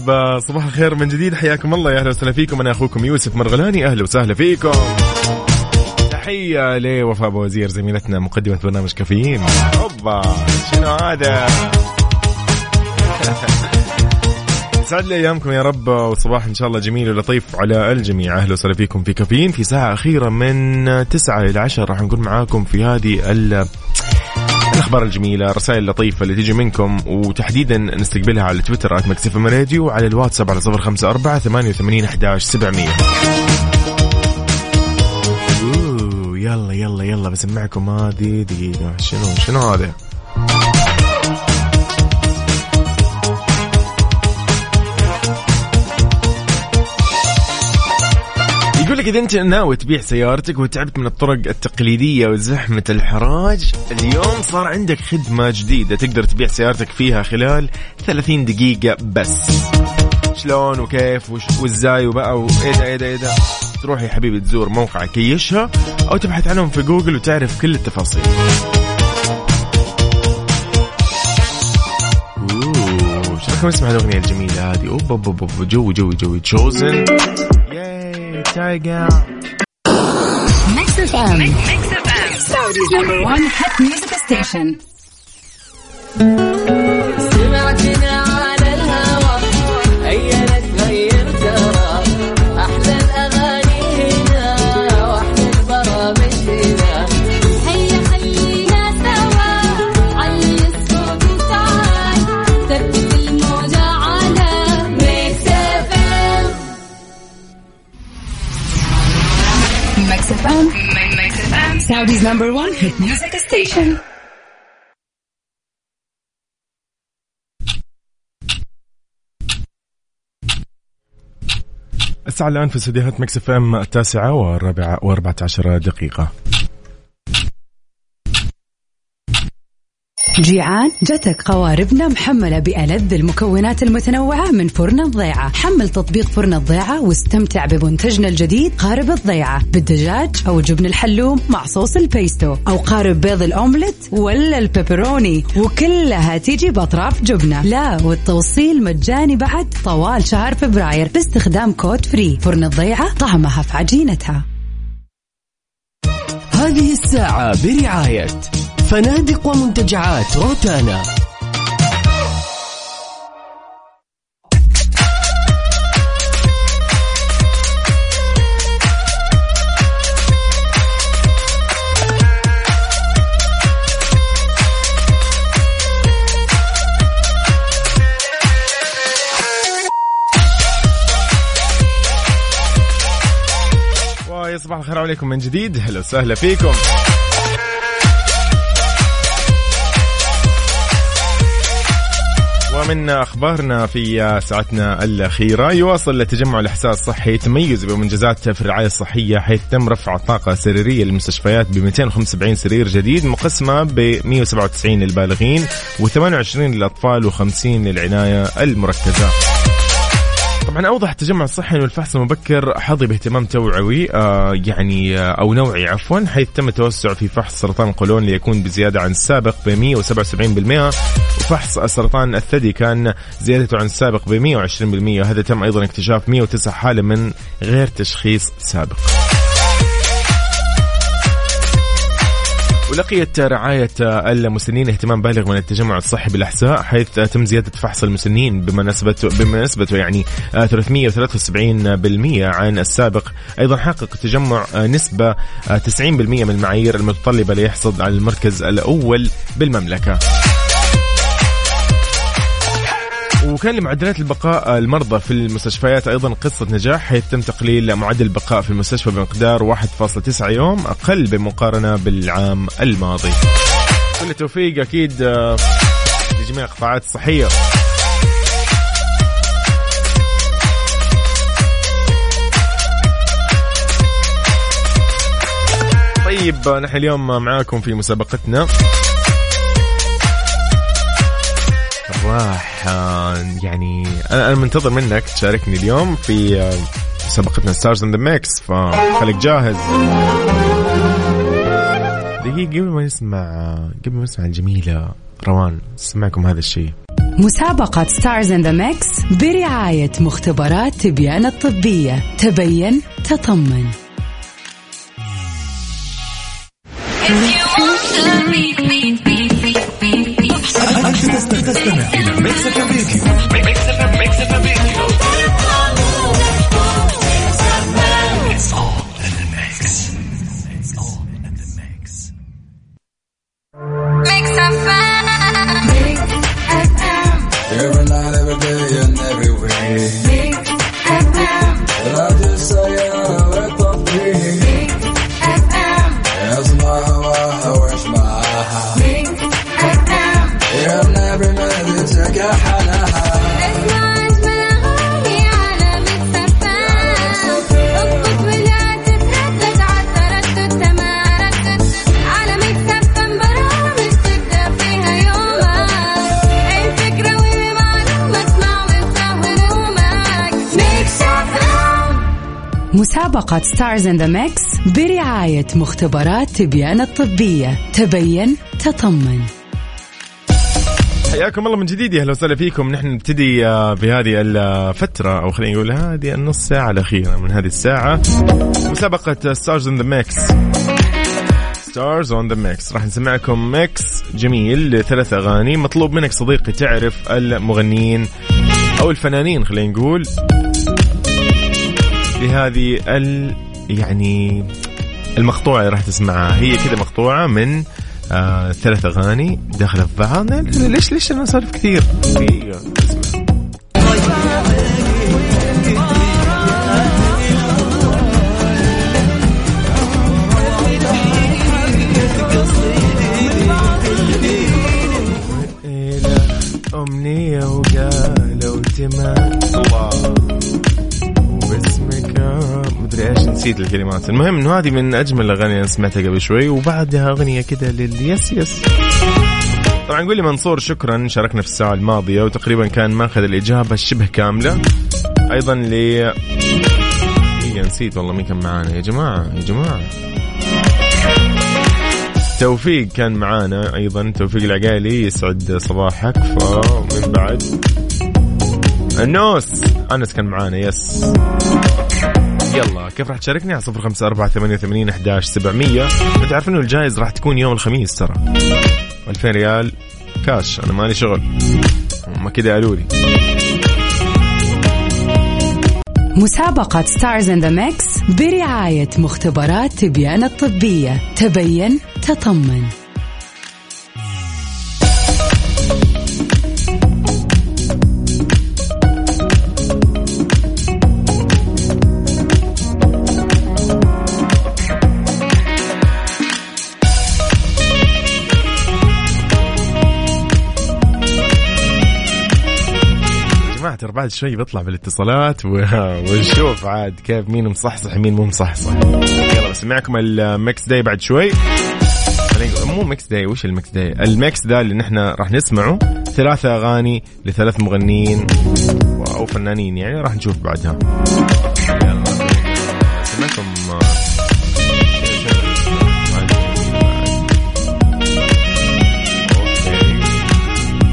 طيب آه، صباح الخير من جديد. حياكم الله يا أهلا وسهلا فيكم. أنا أخوكم يوسف مرغلاني. أهلا وسهلا فيكم. تحية لوفاء وزير زميلتنا مقدمة برنامج كافيين. أوبا شنو هذا؟ يسعد لي أيامكم يا رب وصباح إن شاء الله جميل ولطيف على الجميع. أهلا وسهلا فيكم في كافيين في ساعة أخيرة من تسعة إلى عشرة. راح نكون معاكم في هذه الأخبار الجميلة الرسائل اللطيفة اللي تيجي منكم وتحديدا نستقبلها على تويتر مكسف راديو وعلى الواتساب على صفر خمسة أربعة ثمانية وثمانين أحداش سبعمية. أوه، يلا يلا يلا بسمعكم. هذه دقيقة. شنو شنو هذا؟ يقول لك إذا أنت ناوي تبيع سيارتك وتعبت من الطرق التقليدية وزحمة الحراج اليوم صار عندك خدمة جديدة تقدر تبيع سيارتك فيها خلال 30 دقيقة بس. شلون وكيف وازاي وبقى وايه ده إيه ده إيه ده. تروح يا حبيبي تزور موقع كيشها أو تبحث عنهم في جوجل وتعرف كل التفاصيل. أوه إيش رايكم نسمع الأغنية الجميلة هذه؟ أوب أوب أوب جو جو جو تشوزن ياي تايجر ميكس اف ام Saudi's number one hit music station. Saudi's number one hit music station. الساعة الآن في استديوهات Mix FM التاسعة والرابعة وأربعة عشر دقيقة جيعان؟ جتك قواربنا محملة بألذ المكونات المتنوعة من فرن الضيعة. حمل تطبيق فرن الضيعة واستمتع بمنتجنا الجديد قارب الضيعة. بالدجاج أو جبن الحلوم مع صوص البيستو. أو قارب بيض الأومليت ولا البيبروني. وكلها تيجي بأطراف جبنة. لا والتوصيل مجاني بعد طوال شهر فبراير. باستخدام كود فري. فرن الضيعة طعمها في عجينتها. هذه الساعة برعاية فنادق ومنتجعات روتانا. ويصبح الخير عليكم من جديد. هلا وسهلا فيكم. ومن أخبارنا في ساعتنا الأخيرة يواصل تجمع الاحساء الصحي تميز بمنجزات في الرعاية الصحية حيث تم رفع الطاقه السريريه للمستشفيات ب 275 سرير جديد مقسمة ب 197 للبالغين و28 للأطفال و50 للعناية المركزة. طبعا أوضح التجمع الصحي انه الفحص المبكر حظي باهتمام توعوي آه يعني آه أو نوعي عفوا حيث تم التوسع في فحص سرطان القولون ليكون بزيادة عن السابق ب 177% وفحص سرطان الثدي كان زيادته عن السابق ب 120% هذا تم أيضا اكتشاف 109 حالة من غير تشخيص سابق. ولقيت رعاية المسنين اهتمام بالغ من التجمع الصحي بالأحساء حيث تم زيادة فحص المسنين بمناسبته يعني 373% عن السابق. أيضا حقق التجمع نسبة 90% من المعايير المتطلبة ليحصد على المركز الأول بالمملكة. وكان لمعدلات البقاء المرضى في المستشفيات أيضا قصة نجاح حيث تم تقليل معدل البقاء في المستشفى بمقدار 1.9 يوم أقل بمقارنة بالعام الماضي. كل التوفيق أكيد آه، لجميع القطاعات الصحية. طيب نحن اليوم معاكم في مسابقتنا راح آه، يعني أنا أنا منتظر منك تشاركني اليوم في مسابقتنا Stars in the Mix فخليك جاهز. دقيقة قبل ما نسمع قبل ما نسمع الجميلة روان نسمعكم هذا الشيء. مسابقة Stars in the Mix برعاية مختبرات تبيان الطبية. تبين تطمن. إلى Mix FM Radio Mix FM Mix FM Radio مسابقة Stars in the Mix برعاية مختبرات تبيان الطبية. تبين تطمن. حياكم الله من جديد. يا أهلا وسهلا فيكم. نحن نبتدي آه، بهذه الفترة أو خلينا نقول هذه النص ساعة الأخيرة من هذه الساعة. مسابقة Stars in the Mix Stars on the Mix راح نسمعكم mix جميل لثلاث أغاني. مطلوب منك صديقي تعرف المغنيين أو الفنانين خلينا نقول. لهذه ال يعني المقطوعة اللي راح تسمعها. هي كذا مقطوعة من آه ثلاث أغاني داخله في بعض. ليش ليش أنا اسولف كثير؟ اسمع أمنية وقالوا تمام. إيش نسيت الكلمات. المهم إنه هذه من أجمل الأغاني اللي سمعتها قبل شوي وبعدها أغنية كذا لليس يس طبعا يقول لي منصور شكرا شاركنا في الساعة الماضية وتقريبا كان ماخذ الإجابة شبه كاملة. أيضا ل إيه نسيت والله مين كان معانا. يا جماعة يا جماعة. توفيق كان معانا أيضا. توفيق العقالي يسعد صباحك. فمن بعد النوس أنس كان معانا بس. يلا كيف راح تشاركني؟ على صفر خمسة أربعة ثمانية وثمانين أحداش سبعمية. أنت عارف إنه الجائزة راح تكون يوم الخميس ترى. 2000 ريال كاش أنا مالي شغل. هم كده قالوا لي. مسابقة Stars in the Mix برعاية مختبرات تبيان الطبية. تبين تطمن. بعد شوي بطلع بالاتصالات و- ونشوف عاد كيف مين مصحصح مين مو مصحصح. يلا بسمعكم ال mix day بعد شوي. مو mix day وش ال mix day ال mix ده اللي نحن راح نسمعه. ثلاثة أغاني لثلاث مغنيين. أو فنانين يعني راح نشوف بعدها. يلا.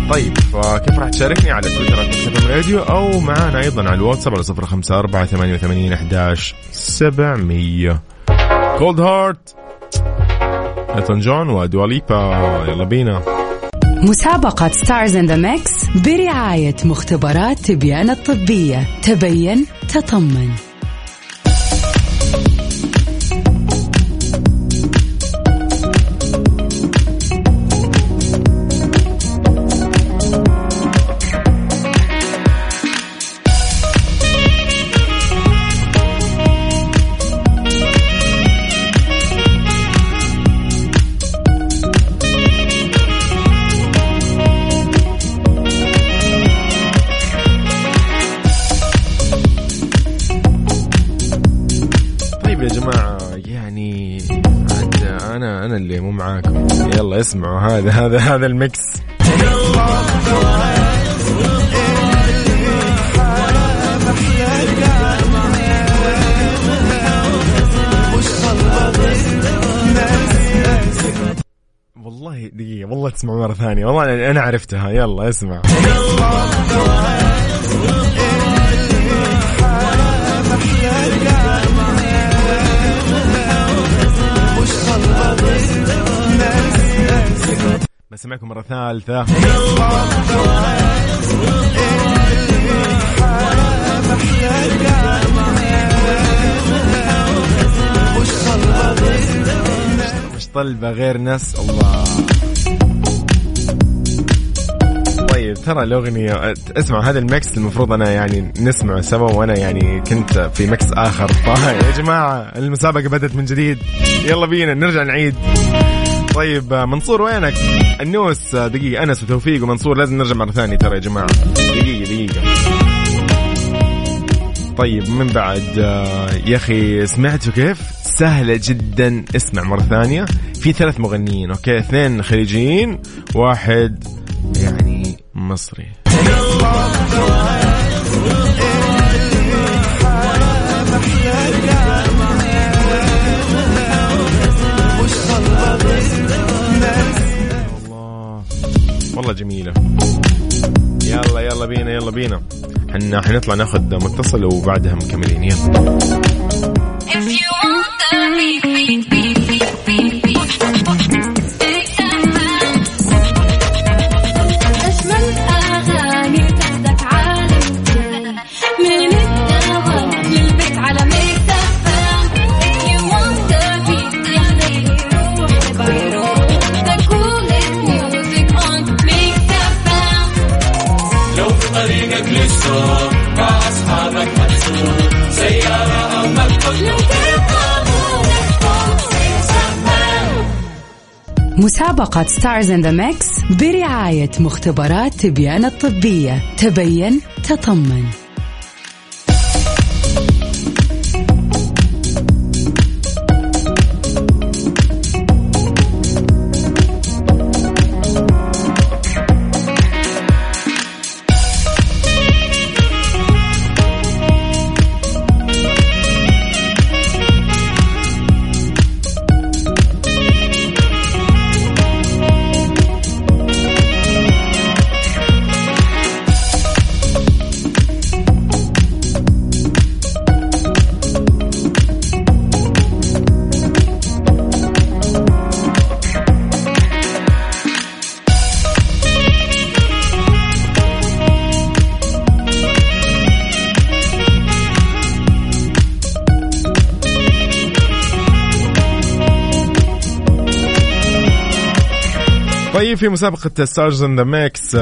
طيب فكيف راح تشاركني على تويتر @مكسفم راديو أو معانا أيضا على الواتساب على صفر خمسة أربعة ثمانية وثمانين أحداش سبعمية Cold Heart إلتون جون ودوا ليبا يلا بينا. مسابقة Stars in the Mix برعاية مختبرات تبيان الطبية. تبين تطمن. معاكم. يلا اسمعوا هذا هذا هذا الميكس. والله دقيقة والله تسمعوا مرة ثانية. والله أنا- عرفتها. يلا اسمع بسمعكم مرة ثالثة. مش طلبة غير ناس. الله. طيب ترى الأغنية اسمع هذا ال mix المفروض أنا يعني نسمعه سوا وأنا يعني كنت في mix آخر. طيب يا جماعة المسابقة بدأت من جديد. يلا بينا نرجع نعيد. طيب منصور وينك؟ النوس دقيقة أنس وتوفيق ومنصور لازم نرجع مرة ثانية ترى يا جماعة. دقيقة دقيقة. طيب من بعد آه، يا أخي سمعتوا كيف؟ سهلة جدا. اسمع مرة ثانية. في ثلاث مغنيين أوكي؟ اثنين خليجيين واحد يعني مصري. والله جميلة. يلا يلا بينا يلا بينا. حنا حنطلع ناخذ متصل وبعدها مكملين. يلا. مسابقة Stars in the Mix برعاية مختبرات تبيان الطبية. تبين تطمن. طيب في مسابقة Stars in the Mix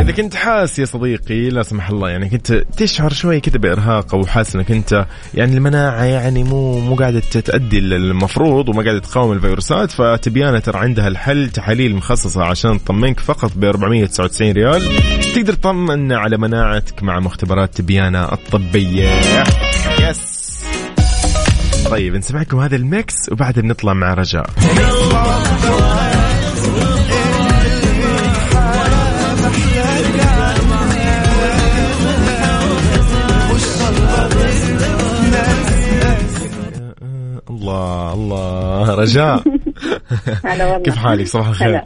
إذا كنت حاس يا صديقي لا سمح الله يعني كنت تشعر شوي كذا بإرهاق أو حاسس إنك أنت يعني المناعة يعني مو مو قاعدة تأدي المفروض وما قاعدة تقاوم الفيروسات فتبيان ترى عندها الحل تحاليل مخصصة عشان تطمنك فقط ب 499 ريال. تقدر تطمن على مناعتك مع مختبرات تبيان الطبية. Yes طيب نسمعكم هذا ال mix وبعدها بنطلع مع رجاء. الله الله. رجاء. كيف حالك؟ صباح الخير.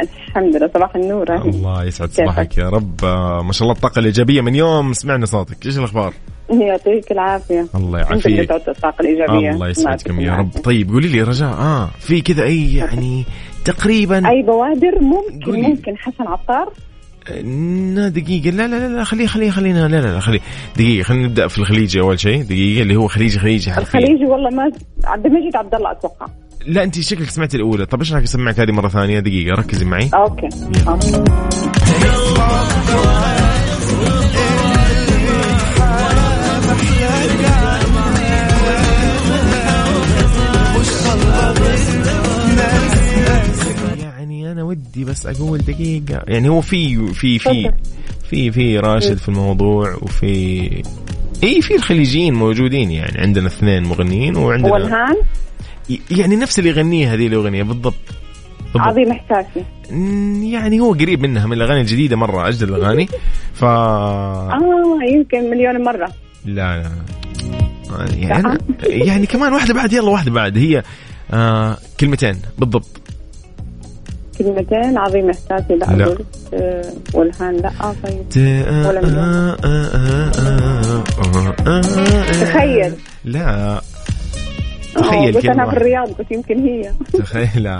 الحمد لله صباح النور. الله يسعد؟ صباحك يا رب. ما شاء الله الطاقة الإيجابية من يوم سمعنا صوتك. إيش الأخبار؟ يعطيك العافية. الله يعافيك. الطاقة الإيجابية. الله يسعدكم يا رب. طيب قولي لي رجاء. آه في كذا أي يعني تقريبا أي بوادر ممكن قولي. ممكن حسن عطار؟ دقيقة. لا لا لا لا خليه خليه خلينا لا لا لا خليه. دقيقة خلينا نبدأ في الخليجي أول شيء. دقيقة اللي هو خليجي خليجي حرفيا. الخليجي والله ما عبد المجيد عبد الله أتوقع. لا أنت شكلك سمعت الأولى. طب إيش رأيك أسمعك هذه مرة ثانية؟ دقيقة ركزي معي. Okay. Okay. ودي بس أقول دقيقة. يعني هو في في في في في راشد في الموضوع وفي إي في الخليجيين موجودين يعني. عندنا اثنين مغنيين وعندنا والهان يعني نفس اللي يغنيها هذه الأغنية بالضبط. بالضبط. عظيم إحساسي مم، يعني هو قريب منها من الأغاني الجديدة مرة أجدد الأغاني. ف آه يمكن مليون مرة. لا لا يعني أنا يعني كمان واحدة بعد يلا واحدة بعد. هي آه كلمتين بالضبط. كلمتين عظيم إحساسي لا لا. آه، والهان لا طيب. ولا. تخيل. لا. آه، تخيل أنا كلمة في الرياض قلت يمكن هي. تخيل.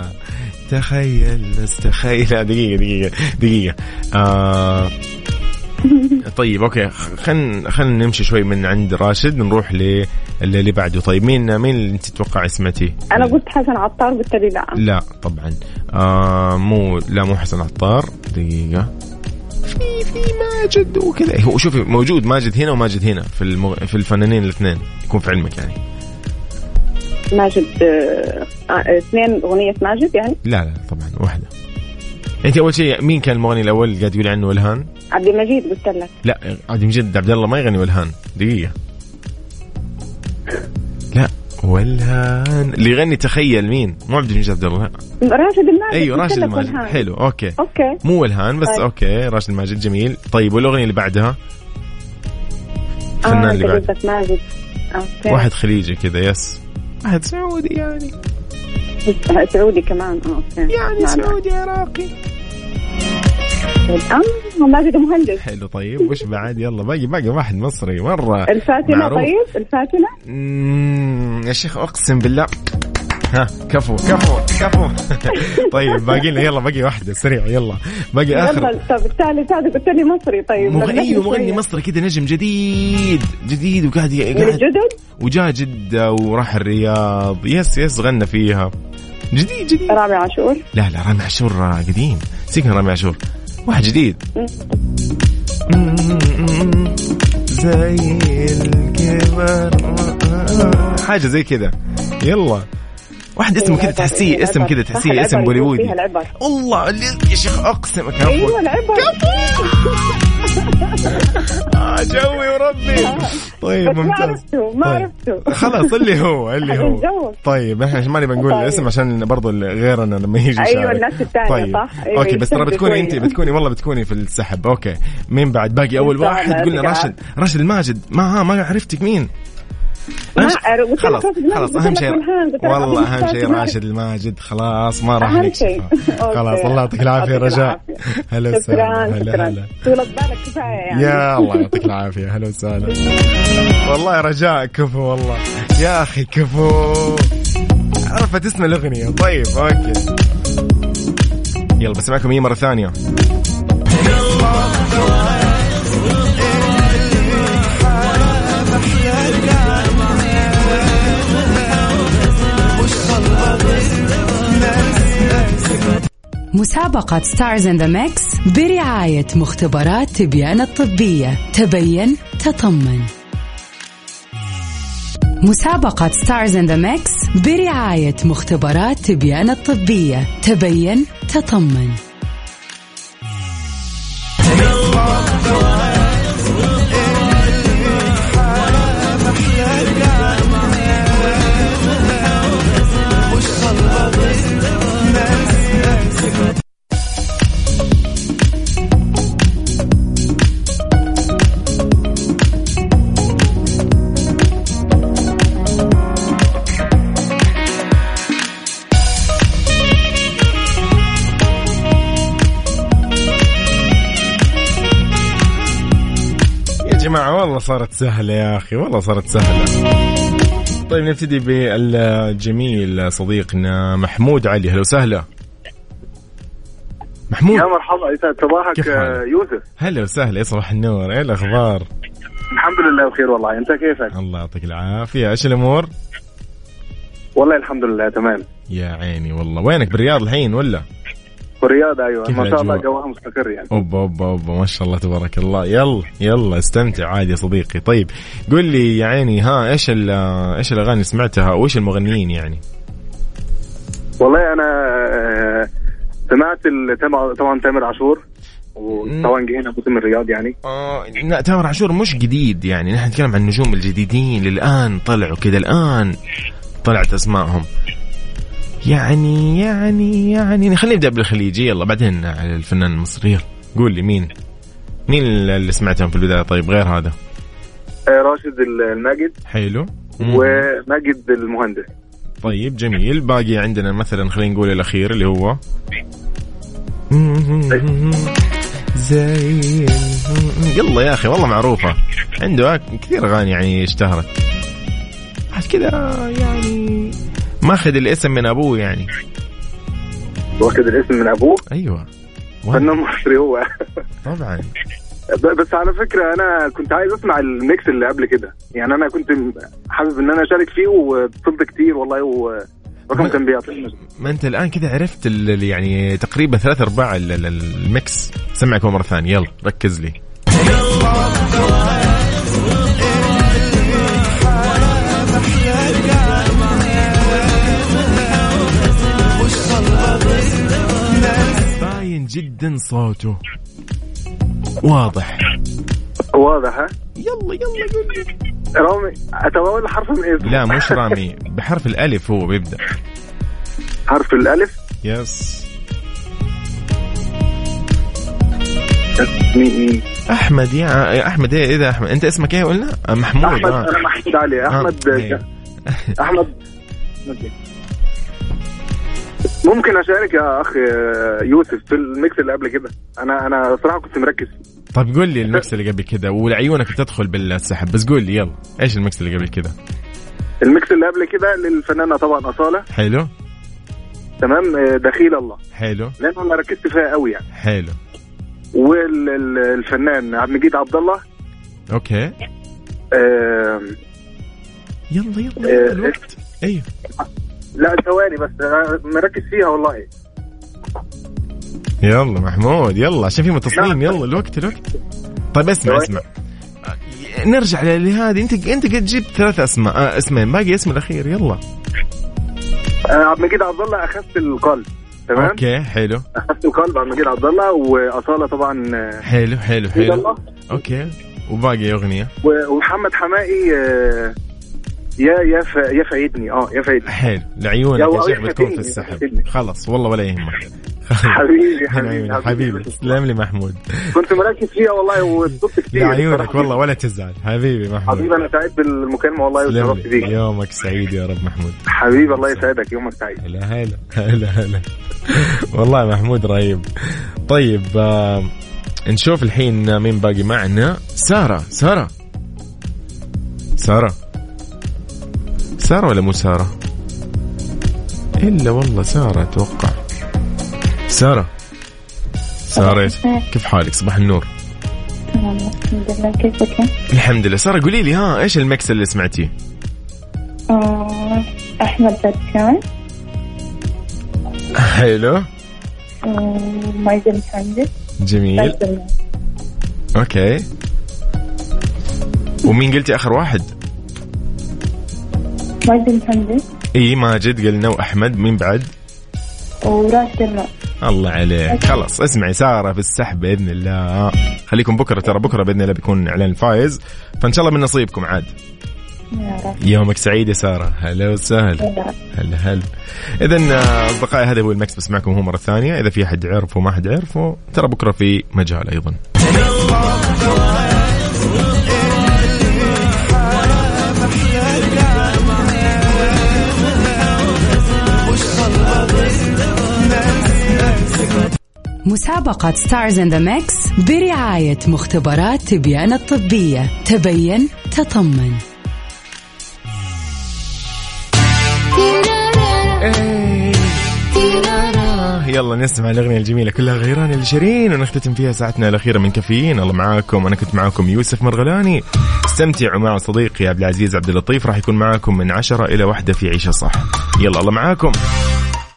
تخيل بس تخيل دقيقة دقيقة دقيقة. آه طيب أوكي. خلينا خلينا نمشي شوي من عند راشد نروح ل اللي بعده. طيب مين مين اللي أنت تتوقعي سمعتيه؟ أنا قلت حسن عطار قلت لي لا. لا طبعا. آه مو لا مو حسن عطار. دقيقة. في في ماجد وكذا. هو شوفي موجود ماجد هنا وماجد هنا في المغ... في الفنانين الاثنين. يكون في علمك يعني. ماجد آه، آه، اثنين أغنية ماجد يعني؟ لا لا طبعا واحدة. أنت أول شيء مين كان المغني الأول اللي قاعد يقول عنه؟ الهان؟ عبد المجيد قلت لك. لا عبد المجيد عبد الله ما يغني والهان. دقيقة. لا والهان. اللي يغني تخيل مين؟ مو عبد المجيد عبد الله. لا. راشد الماجد أيوه راشد الماجد. والهان. حلو okay. Okay. مو والهان بس طيب. Okay راشد الماجد جميل. طيب والأغنية اللي بعدها؟ الفنان آه، اللي بعد. ماجد okay. واحد خليجي كذا yes. واحد سعودي يعني. سعودي كمان okay. يعني سعودي عراقي. آه ماجد مهندس. حلو طيب. وش بعد؟ يلا باقي باقي واحد مصري. مرة. الفاتنة معروف. طيب الفاتنة. مم، يا شيخ أقسم بالله. ها كفو كفو كفو. طيب باقي لنا يلا باقي واحدة سريع يلا. باقي آخر. يلا طب الثالث هذا قلت لي مصري طيب. مغ... لبسني أيوه مغني. مصري كذا نجم جديد. جديد وقاعد قاعد وجاء جدة وراح الرياض. يس يس غنى فيها. جديد جديد. رامي عاشور. لا لا رامي عاشور قديم. سيكن رامي عاشور. واحد جديد. زي الكبر. حاجة زي كذا. يلا. واحد اسمه كذا تحسيه اسم كذا تحسيه اسم بوليوودي. والله يا شيخ أقسم كفو أيوه العبر. آه جوي وربي طيب بس ما ممتاز عرفته ما طيب. عرفته خلاص اللي هو اللي هو. طيب إحنا ما نبي نقول طيب. الاسم عشان برضو غيرنا لما يجي يشارك. الناس التانية، طيب. صح؟ أيوة، أوكي بس ترى بتكوني أنت. بتكوني والله بتكوني في السحب أوكي مين بعد باقي أول واحد قلنا راشد راشد الماجد ما ها ما عرفتك مين خلاص خلاص أهم شيء والله أهم شيء. راشد الماجد خلاص ما راح نكشف. شيء. خلاص. الله يعطيك العافية رجاء. هلا وسهلا هلا هلا. بالك يعني. يا الله يعطيك العافية هلا وسهلا. والله رجاء كفو والله. يا أخي كفو. عرفت اسم الأغنية. طيب أوكي. يلا بسمعكم هي مرة ثانية؟ مسابقة Stars in the Mix برعاية مختبرات تبيان الطبية. تبين تطمن. مسابقة Stars in the Mix برعاية مختبرات تبيان الطبية. تبين تطمن. صارت سهلة يا أخي والله صارت سهلة. طيب نبتدي بالجميل صديقنا محمود علي. هلا وسهلا. محمود. يا مرحبا يسعد صباحك آه،؟ يوسف. هلا وسهلا يا صباح النور إيه الأخبار؟ الحمد لله بخير والله أنت كيفك؟ الله يعطيك العافية. إيش الأمور؟ والله الحمد لله تمام. يا عيني والله وينك؟ بالرياض الحين ولا؟ والرياض أيوه. ما شاء الله؟ جوها مستقر يعني. أوبا أوبا أوبا. ما شاء الله تبارك الله. يلا يلا استمتع. عادي يا صديقي. طيب قول لي يا عيني ها إيش إيش الأغاني اللي سمعتها؟ وإيش المغنيين يعني؟ والله أنا آه، سمعت طبعا تامر عاشور وطبعا جه هنا موسم الرياض يعني. آه لا تامر عاشور مش جديد يعني. نحن نتكلم عن النجوم الجديدين اللي الان طلعوا كذا الآن طلعت أسمائهم. يعني يعني يعني. خلينا نبدأ بالخليجي. يلا بعدين على الفنان المصري. قول لي مين؟ مين اللي سمعتهم في البداية؟ طيب غير هذا. آه، راشد ال- الماجد. حلو. وماجد المهندس. طيب جميل. باقي عندنا مثلا خلينا نقول الأخير اللي هو. زي يلا يا أخي والله معروفة. عنده كثير أغاني يعني اشتهرت. عاد كذا يعني ماخذ الاسم من أبوه يعني. واخد الاسم من أبوه؟ أيوه. فنان مصري هو. طبعا. بس على فكرة أنا كنت عايز أسمع ال mix اللي قبل كده. يعني أنا كنت حابب إن أنا أشارك فيه واتصلت كتير والله ورقم كان بيعطيني. ما أنت الآن كذا عرفت يعني تقريبا ثلاث أرباع ال- ال- ال mix. سمعك مرة ثانية. يلا ركز لي. جدا صوته. واضح. واضح ها؟ يلا يلا قول لي. رامي اتوول حرف من اسمه لا مش رامي. بحرف الألف هو بيبدأ. حرف الألف؟ يس. مين أحمد يا أحمد إيه إذا أحمد؟ أنت اسمك إيه قلنا؟ محمود أحمد آه. أنا محمود علي أحمد آه، أيوه. أحمد. ممكن أشارك يا اخ يوسف في ال mix اللي قبل كده. أنا أنا صراحة كنت مركز. طيب قول لي ال mix اللي قبل كده ولعيونك بتدخل بالسحب بس قول لي يلا إيش ال mix اللي قبل كده؟ ال mix اللي قبل كده للفنانة طبعا أصالة. حلو. تمام؟ آه، دخيل الله. حلو. لأن أنا ركزت فيها قوي يعني. حلو. والفنان عبد المجيد عبد الله okay. آه، يلا يلا آه، الوقت. أيوه. لا ثواني بس مركز فيها والله. يلا محمود يلا عشان في متصلين يلا الوقت الوقت. طيب اسمع اسمع. نرجع لهذه. انت انت قد جبت ثلاث أسماء آه اسمين. باقي اسم الأخير يلا. آه، عبد المجيد عبد الله أخذت القلب. تمام؟ أوكي حلو. أخذت القلب عبد المجيد عبد الله وأصالة طبعا آه، حلو حلو حلو. أوكي. وباقي أغنية. ومحمد حمائي يا يا ف... يا فايتني آه يا فايتني حلو لعيونك يا شيخ بتكون في السحب. خلاص والله ولا يهمك. حبيبي حبيبي حبيبي. تسلم لي محمود. كنت مركز فيها والله وصدت كتير لعيونك. والله ولا تزعل. حبيبي محمود. حبيبي أنا سعيد بالمكالمة والله وشرفت بيك. يومك سعيد يا رب محمود. حبيبي الله يسعدك يومك سعيد. هلا هلا هلا هلا. والله محمود رهيب. طيب آه نشوف الحين مين باقي معنا. سارة سارة. سارة. سارة ولا مو سارة؟ إلا والله سارة أتوقع. سارة. سارة كيف حالك؟ صباح النور. تمام الحمد لله. كيفك؟ الحمد لله سارة قولي لي ها إيش المكس اللي سمعتيه آه، أحمد بدكان حلو. ومعيدة محمد جميل. أوكي. ومين قلتي آخر واحد؟ معيدة محمد إي ماجد قلنا وأحمد مين بعد؟ وراشد الماء الله عليك. خلاص اسمعي سارة في السحب بإذن الله. خليكم بكرة ترى بكرة بإذن الله بيكون إعلان الفايز فإن شاء الله من نصيبكم عاد. يومك سعيد يا سارة. هلا وسهلا. هلا هلا. اذا أصدقائي هذا هو ال mix بس معكم هو مرة ثانية. إذا في أحد عرفه وما حد عرفه ترى بكرة في مجال أيضا. مسابقة stars in the mix برعاية مختبرات تبيان الطبية. تبين تطمن. يلا نسمع الأغنية الجميلة كلها غيران الشيرين ونختتم فيها ساعتنا الأخيرة من كافيين. الله معاكم. أنا كنت معاكم يوسف مرغلاني. استمتعوا مع صديقي عبد العزيز عبد اللطيف. راح يكون معاكم من عشرة إلى واحدة في عيشه صح يلا الله معاكم.